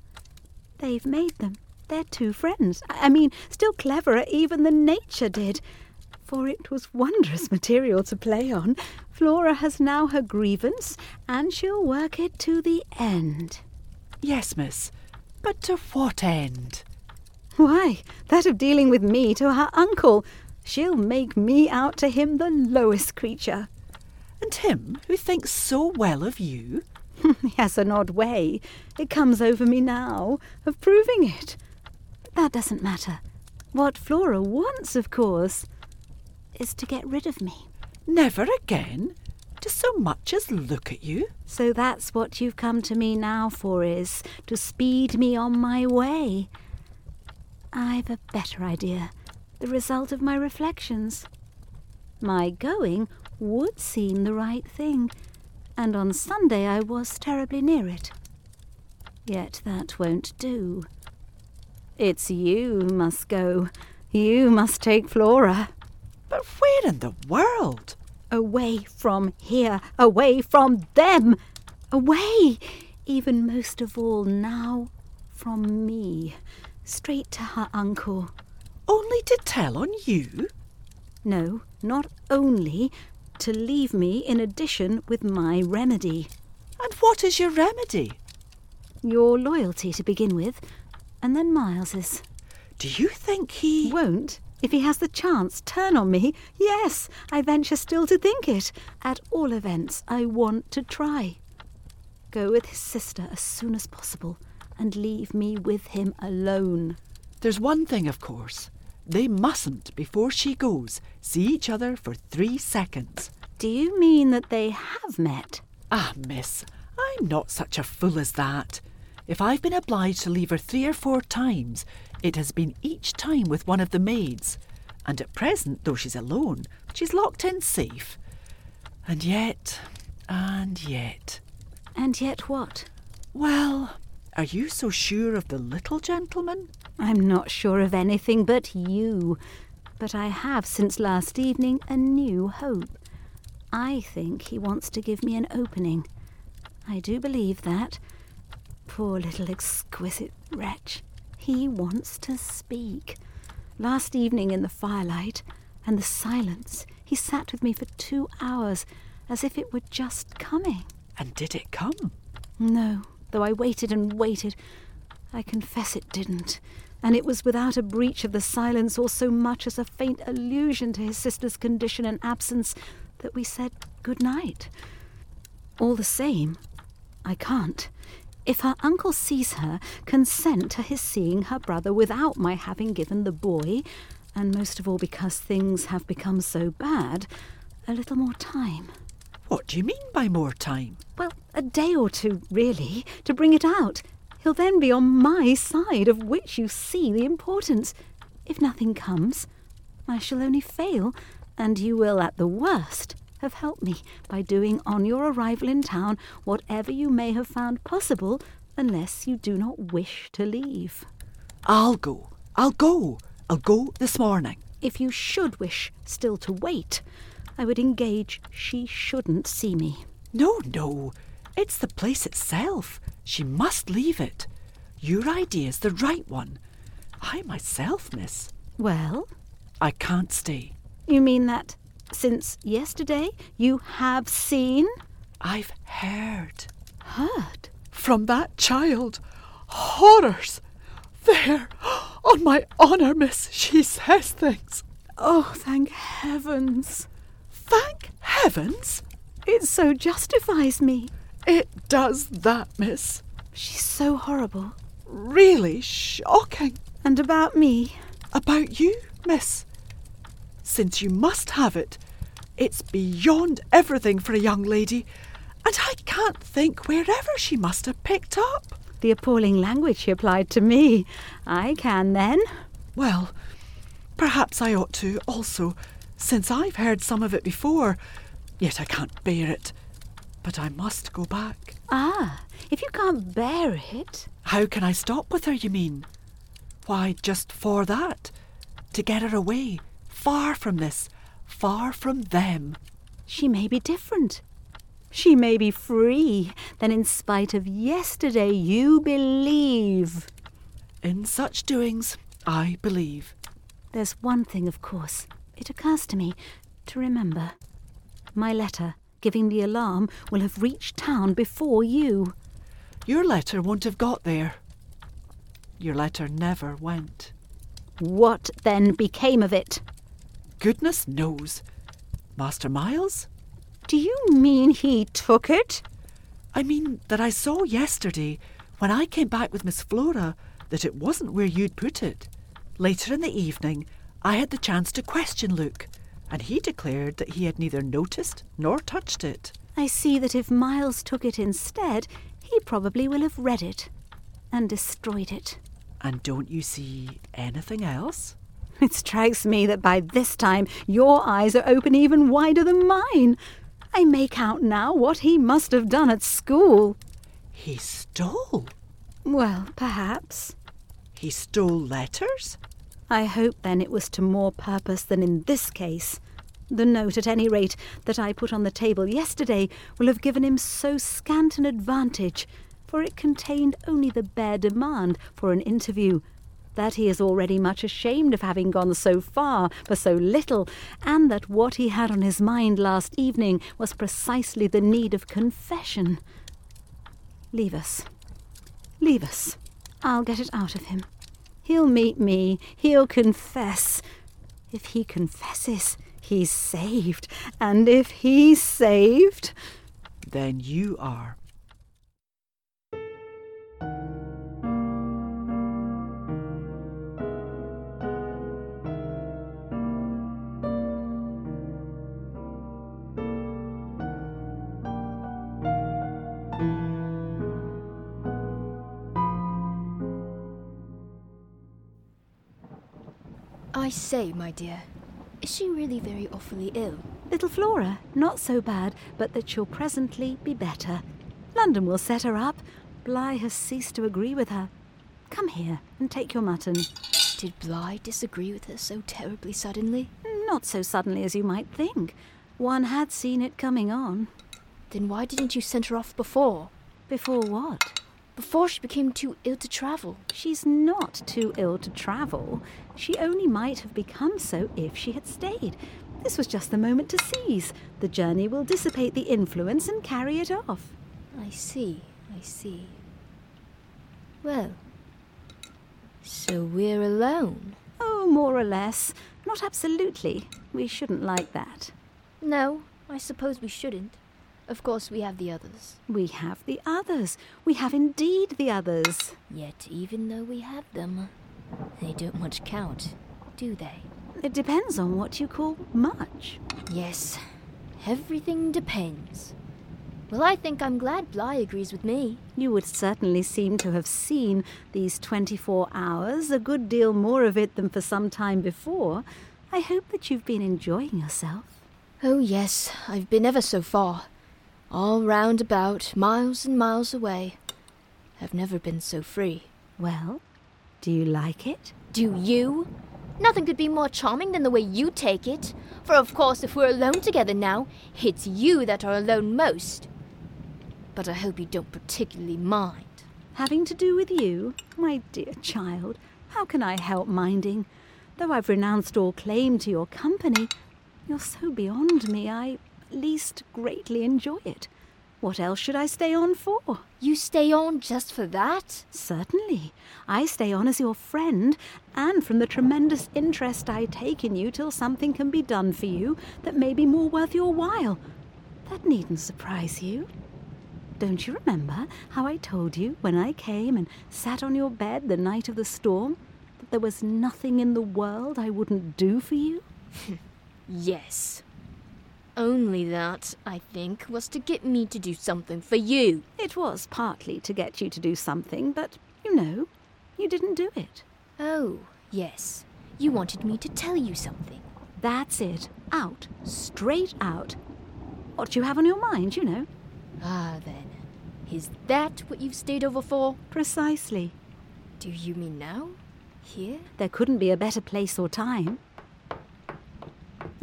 They've made them. They're two friends. I mean, still cleverer even than nature did. For it was wondrous material to play on. Flora has now her grievance, and she'll work it to the end. Yes, miss. But to what end? Why, that of dealing with me to her uncle. She'll make me out to him the lowest creature. And him who thinks so well of you? he has an odd way, it comes over me now, of proving it. But that doesn't matter. What Flora wants, of course, is to get rid of me. Never again? To so much as look at you? So that's what you've come to me now for, is to speed me on my way. I've a better idea, the result of my reflections. My going would seem the right thing, and on Sunday I was terribly near it. Yet that won't do. It's you must go. You must take Flora. But where in the world? Away from here, away from them, away, even most of all now, from me, straight to her uncle. Only to tell on you? No, not only, to leave me in addition with my remedy. And what is your remedy? Your loyalty to begin with, and then Miles's. Do you think he won't? If he has the chance, turn on me. Yes, I venture still to think it. At all events, I want to try. Go with his sister as soon as possible, and leave me with him alone. There's one thing, of course. They mustn't, before she goes, see each other for three seconds. Do you mean that they have met? Ah, miss, I'm not such a fool as that. If I've been obliged to leave her three or four times, it has been each time with one of the maids. And at present, though she's alone, she's locked in safe. And yet, and yet. And yet what? Well, Are you so sure of the little gentleman? I'm not sure of anything but you. But I have, since last evening, a new hope. I think he wants to give me an opening. I do believe that. Poor little exquisite wretch. He wants to speak. Last evening in the firelight and the silence, he sat with me for two hours as if it were just coming. And did it come? No, though I waited and waited. I confess it didn't. And it was without a breach of the silence or so much as a faint allusion to his sister's condition and absence that we said good night. All the same, I can't. If her uncle sees her, consent to his seeing her brother without my having given the boy, and most of all because things have become so bad, a little more time. What do you mean by more time? Well, a day or two, really, to bring it out. He'll then be on my side, of which you see the importance. If nothing comes, I shall only fail, and you will, at the worst, have helped me by doing on your arrival in town whatever you may have found possible, unless you do not wish to leave. I'll go. I'll go. I'll go this morning. If you should wish still to wait, I would engage she shouldn't see me. No, no. It's the place itself. She must leave it. Your idea's the right one. I myself, miss. Well? I can't stay. You mean that since yesterday you have seen? I've heard. Heard? From that child. Horrors. There, on my honour, miss, she says things. Oh, thank heavens. Thank heavens? It so justifies me. It does that, miss. She's so horrible. Really shocking. And about me? About you, miss. Since you must have it, it's beyond everything for a young lady, and I can't think wherever she must have picked up. The appalling language she applied to me. I can then. Well, perhaps I ought to also, since I've heard some of it before, yet I can't bear it. But I must go back. Ah, if you can't bear it. How can I stop with her, you mean? Why, just for that. To get her away, far from this, far from them. She may be different. She may be free. Then, in spite of yesterday, you believe. In such doings, I believe. There's one thing, of course, it occurs to me to remember. My letter giving the alarm will have reached town before you. Your letter won't have got there. Your letter never went. What then became of it? Goodness knows. Master Miles? Do you mean he took it? I mean that I saw yesterday, when I came back with Miss Flora, that it wasn't where you'd put it. Later in the evening, I had the chance to question Luke, and he declared that he had neither noticed nor touched it. I see that if Miles took it instead, he probably will have read it and destroyed it. And don't you see anything else? It strikes me that by this time your eyes are open even wider than mine. I make out now what he must have done at school. He stole? Well, perhaps. He stole letters? I hope then it was to more purpose than in this case. The note, at any rate, that I put on the table yesterday will have given him so scant an advantage, for it contained only the bare demand for an interview, that he is already much ashamed of having gone so far for so little, and that what he had on his mind last evening was precisely the need of confession. Leave us. Leave us. I'll get it out of him. He'll meet me. He'll confess. If he confesses, he's saved. And if he's saved. Then you are. I say, my dear, is she really very awfully ill? Little Flora, not so bad, but that she'll presently be better. London will set her up. Bly has ceased to agree with her. Come here and take your mutton. Did Bly disagree with her so terribly suddenly? Not so suddenly as you might think. One had seen it coming on. Then why didn't you send her off before? Before what? Before she became too ill to travel. She's not too ill to travel. She only might have become so if she had stayed. This was just the moment to seize. The journey will dissipate the influence and carry it off. I see, I see. Well, so we're alone. Oh, more or less. Not absolutely. We shouldn't like that. No, I suppose we shouldn't. Of course, we have the others. We have the others. We have indeed the others. Yet, even though we have them, they don't much count, do they? It depends on what you call much. Yes, everything depends. Well, I think I'm glad Bly agrees with me. You would certainly seem to have seen these 24 hours, a good deal more of it than for some time before. I hope that you've been enjoying yourself. Oh, yes, I've been ever so far. All round about, miles and miles away. I've never been so free. Well, do you like it? Do you? Nothing could be more charming than the way you take it. For of course, if we're alone together now, it's you that are alone most. But I hope you don't particularly mind. Having to do with you? My dear child, how can I help minding? Though I've renounced all claim to your company, you're so beyond me, I least greatly enjoy it. What else should I stay on for? You stay on just for that? Certainly. I stay on as your friend, and from the tremendous interest I take in you till something can be done for you that may be more worth your while. That needn't surprise you. Don't you remember how I told you when I came and sat on your bed the night of the storm that there was nothing in the world I wouldn't do for you? yes. Only that, I think, was to get me to do something for you. It was partly to get you to do something, but, you know, you didn't do it. Oh, yes. You wanted me to tell you something. That's it. Out. Straight out. What you have on your mind, you know. Ah, then. Is that what you've stayed over for? Precisely. Do you mean now? Here? There couldn't be a better place or time.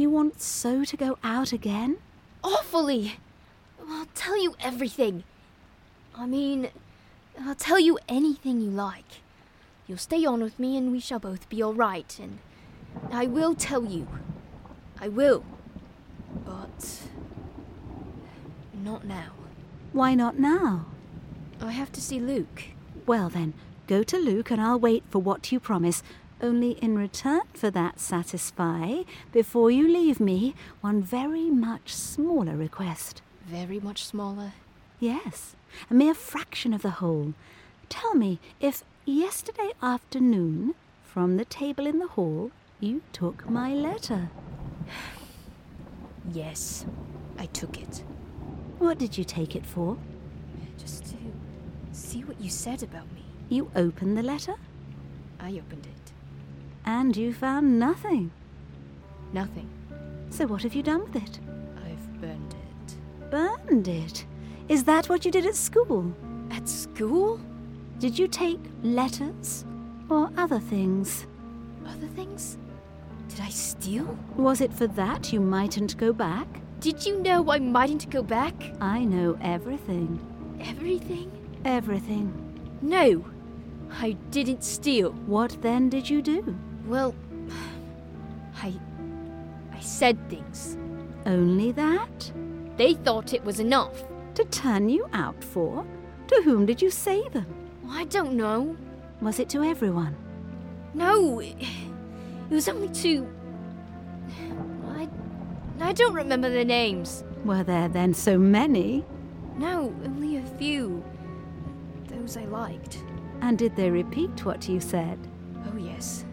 You want so to go out again? Awfully! I'll tell you everything. I mean, I'll tell you anything you like. You'll stay on with me and we shall both be all right, and I will tell you. I will. But. not now. Why not now? I have to see Luke. Well, then, go to Luke and I'll wait for what you promise. Only in return for that, satisfy, before you leave me, one very much smaller request. Very much smaller? Yes, a mere fraction of the whole. Tell me if yesterday afternoon, from the table in the hall, you took my letter. yes, I took it. What did you take it for? Just to see what you said about me. You opened the letter? I opened it. And you found nothing? Nothing. So what have you done with it? I've burned it. Burned it? Is that what you did at school? At school? Did you take letters or other things? Other things? Did I steal? Was it for that you mightn't go back? Did you know I mightn't go back? I know everything. Everything? Everything. No, I didn't steal. What then did you do? Well, I. I said things. Only that? They thought it was enough. To turn you out for? To whom did you say them? I don't know. Was it to everyone? No, it was only to. I. I don't remember their names. Were there then so many? No, only a few. Those I liked. And did they repeat what you said? Oh, yes.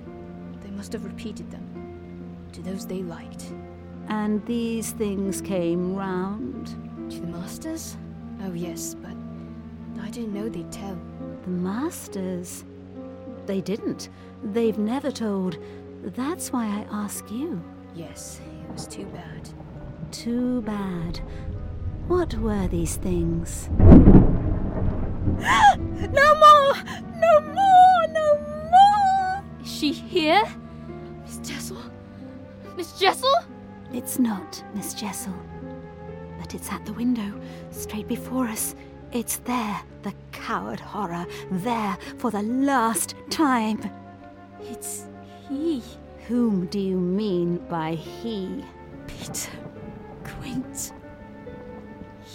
Must have repeated them. To those they liked. And these things came round? To the masters? Oh, yes, but I didn't know they'd tell. The masters? They didn't. They've never told. That's why I ask you. Yes, it was too bad. Too bad. What were these things? No more! No more! No more! Is she here? Miss Jessel? It's not, Miss Jessel. But it's at the window, straight before us. It's there, the coward horror, there for the last time. It's he. Whom do you mean by he? Peter Quint.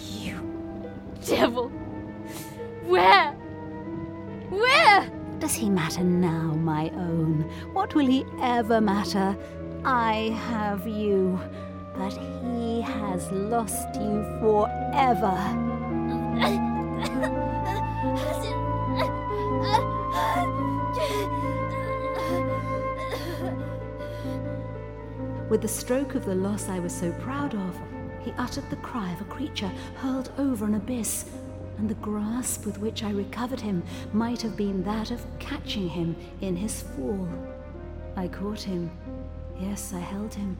You devil. Where? Where? Does he matter now, my own? What will he ever matter? I have you, but he has lost you forever. With the stroke of the loss I was so proud of, he uttered the cry of a creature hurled over an abyss, and the grasp with which I recovered him might have been that of catching him in his fall. I caught him. Yes, I held him.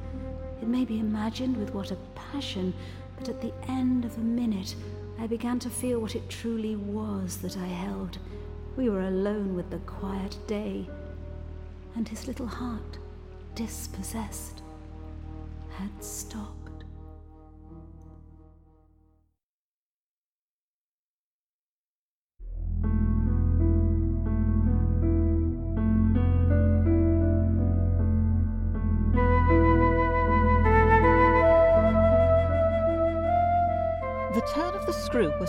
It may be imagined with what a passion, but at the end of a minute, I began to feel what it truly was that I held. We were alone with the quiet day, and his little heart, dispossessed, had stopped.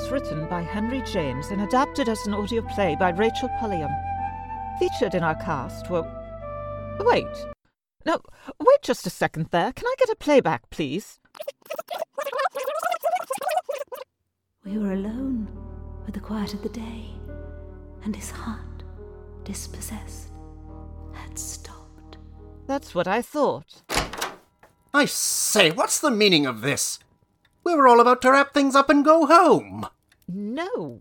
Was written by Henry James and adapted as an audio play by Rachel Pulliam. Featured in our cast were. Wait. No, wait just a second there. Can I get a playback, please? We were alone with the quiet of the day, and his heart, dispossessed, had stopped. That's what I thought. I say, what's the meaning of this? We were all about to wrap things up and go home. No.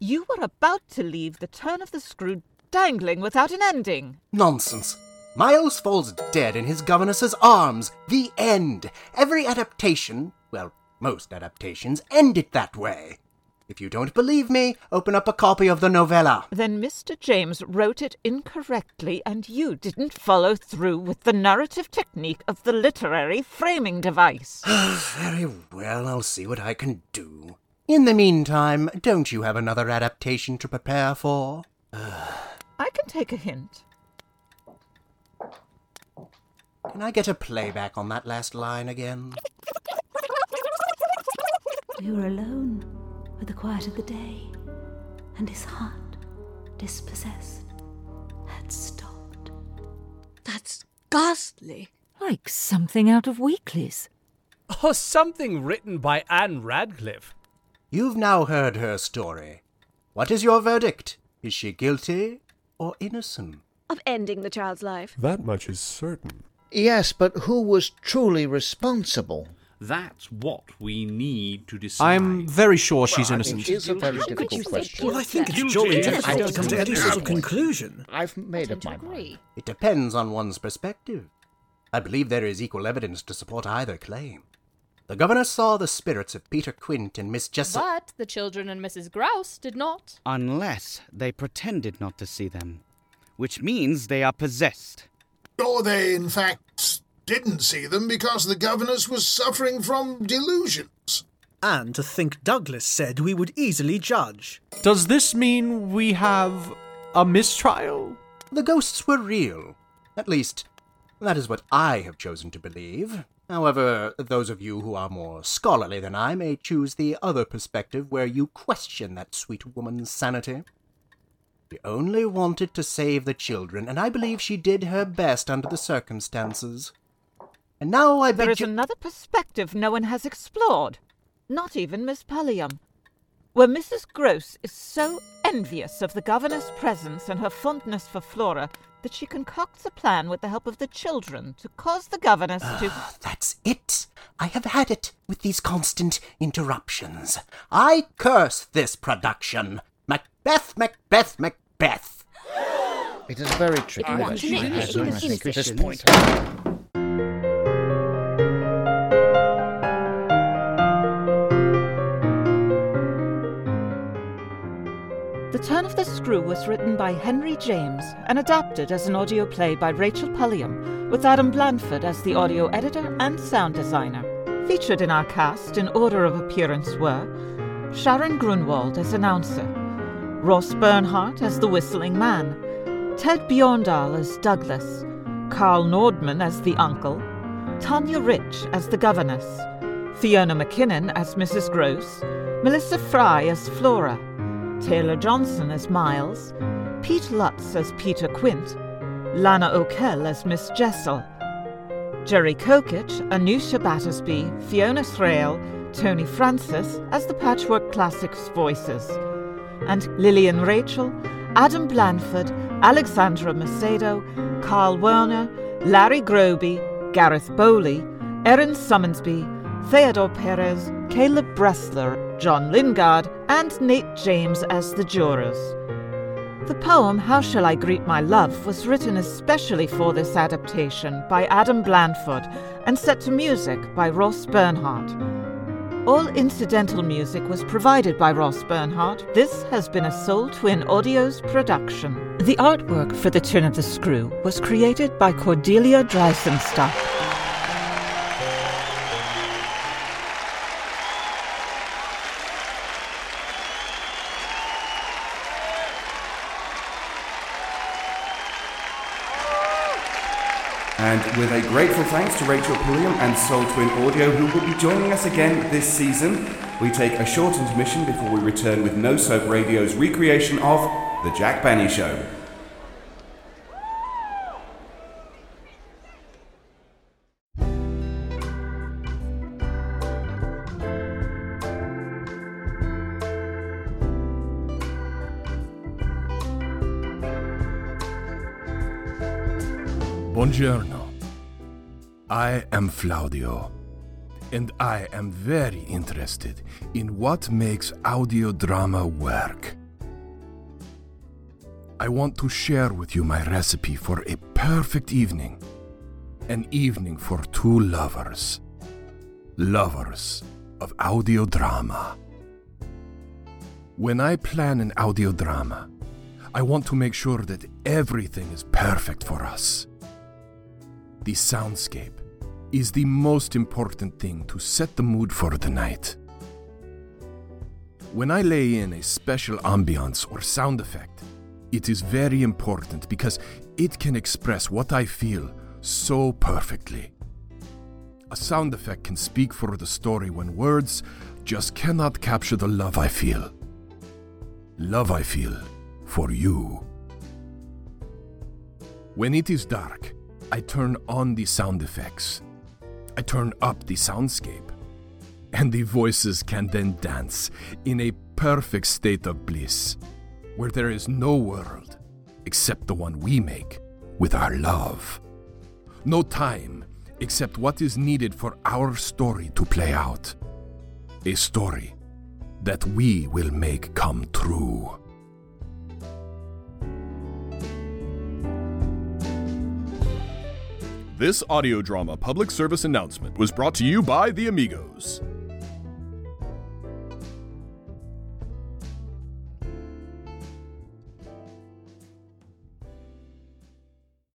You were about to leave the turn of the screw dangling without an ending. Nonsense. Miles falls dead in his governess's arms. The end. Every adaptation, well, most adaptations, end it that way. If you don't believe me, open up a copy of the novella. Then Mr. James wrote it incorrectly, and you didn't follow through with the narrative technique of the literary framing device. Very well, I'll see what I can do. In the meantime, don't you have another adaptation to prepare for? I can take a hint. Can I get a playback on that last line again? We were alone with the quiet of the day, and his heart, dispossessed, had stopped. That's ghastly. Like something out of Weekly's. Or oh, something written by Ann Radcliffe. You've now heard her story. What is your verdict? Is she guilty or innocent? Of ending the child's life. That much is certain. Yes, but who was truly responsible? That's what we need to decide. I'm very sure she's Well, I innocent. It's a very difficult question. Well, I think it's jolly difficult to come to don't any sort of conclusion. I've made up my mind. It depends on one's perspective. I believe there is equal evidence to support either claim. The governor saw the spirits of Peter Quint and Miss Jessel. But the children and Mrs. Grose did not. Unless they pretended not to see them, which means they are possessed. Or they, in fact, didn't see them because the governess was suffering from delusions. And to think Douglas said we would easily judge. Does this mean we have a mistrial? The ghosts were real. At least, that is what I have chosen to believe. However, those of you who are more scholarly than I may choose the other perspective where you question that sweet woman's sanity. She only wanted to save the children, and I believe she did her best under the circumstances. And now I There beg you- another perspective no one has explored. Not even Miss Pulliam. Where Mrs. Grose is so envious of the governor's presence and her fondness for Flora that she concocts a plan with the help of the children to cause the governess to. That's it. I have had it with these constant interruptions. I curse this production. Macbeth, Macbeth, Macbeth. It is very tricky Uh, question. I point. Turn of the Screw was written by Henry James and adapted as an audio play by Rachel Pulliam, with Adam Blanford as the audio editor and sound designer. Featured in our cast in order of appearance were Sharon Grünwald as announcer, Ross Bernhard as the whistling man, Ted Bjorndal as Douglas, Karl Nordman as the uncle, Tanya Rich as the governess, Fiona McKinnon as Mrs. Grose, Melissa Fry as Flora, Taylor Johnson as Miles, Pete Lutz as Peter Quint, Lana O'Kell as Miss Jessel, Jerry Kokich, Anusia Battersby, Fiona Thraille, Tony Francis as the Patchwork Classics voices, and Lillian Rachel, Adam Blanford, Alexxandra Macedo, Karl Werner, Larry Groebe, Gareth Bowley, Erin Suminsby, Theodore Perez, Caleb Bressler, John Lingard, and Nate James as the jurors. The poem How Shall I Greet My Love was written especially for this adaptation by Adam Blanford and set to music by Ross Bernhard. All incidental music was provided by Ross Bernhard. This has been a Sole Twin Audios production. The artwork for The Turn of the Screw was created by Cordelia Dreisenstock. And with a grateful thanks to Rachel Pulliam and Sole Twin Audio, who will be joining us again this season, we take a short intermission before we return with No Soap Radio's recreation of The Jack Benny Show. Buongiorno. I am Flaudio, and I am very interested in what makes audio drama work. I want to share with you my recipe for a perfect evening. An evening for two lovers. Lovers of audio drama. When I plan an audio drama, I want to make sure that everything is perfect for us. The soundscape is the most important thing to set the mood for the night. When I lay in a special ambiance or sound effect, it is very important because it can express what I feel so perfectly. A sound effect can speak for the story when words just cannot capture the love I feel. Love I feel for you. When it is dark, I turn on the sound effects. I turn up the soundscape. And the voices can then dance in a perfect state of bliss, where there is no world except the one we make with our love. No time except what is needed for our story to play out. A story that we will make come true. This audio drama public service announcement was brought to you by the Amigos.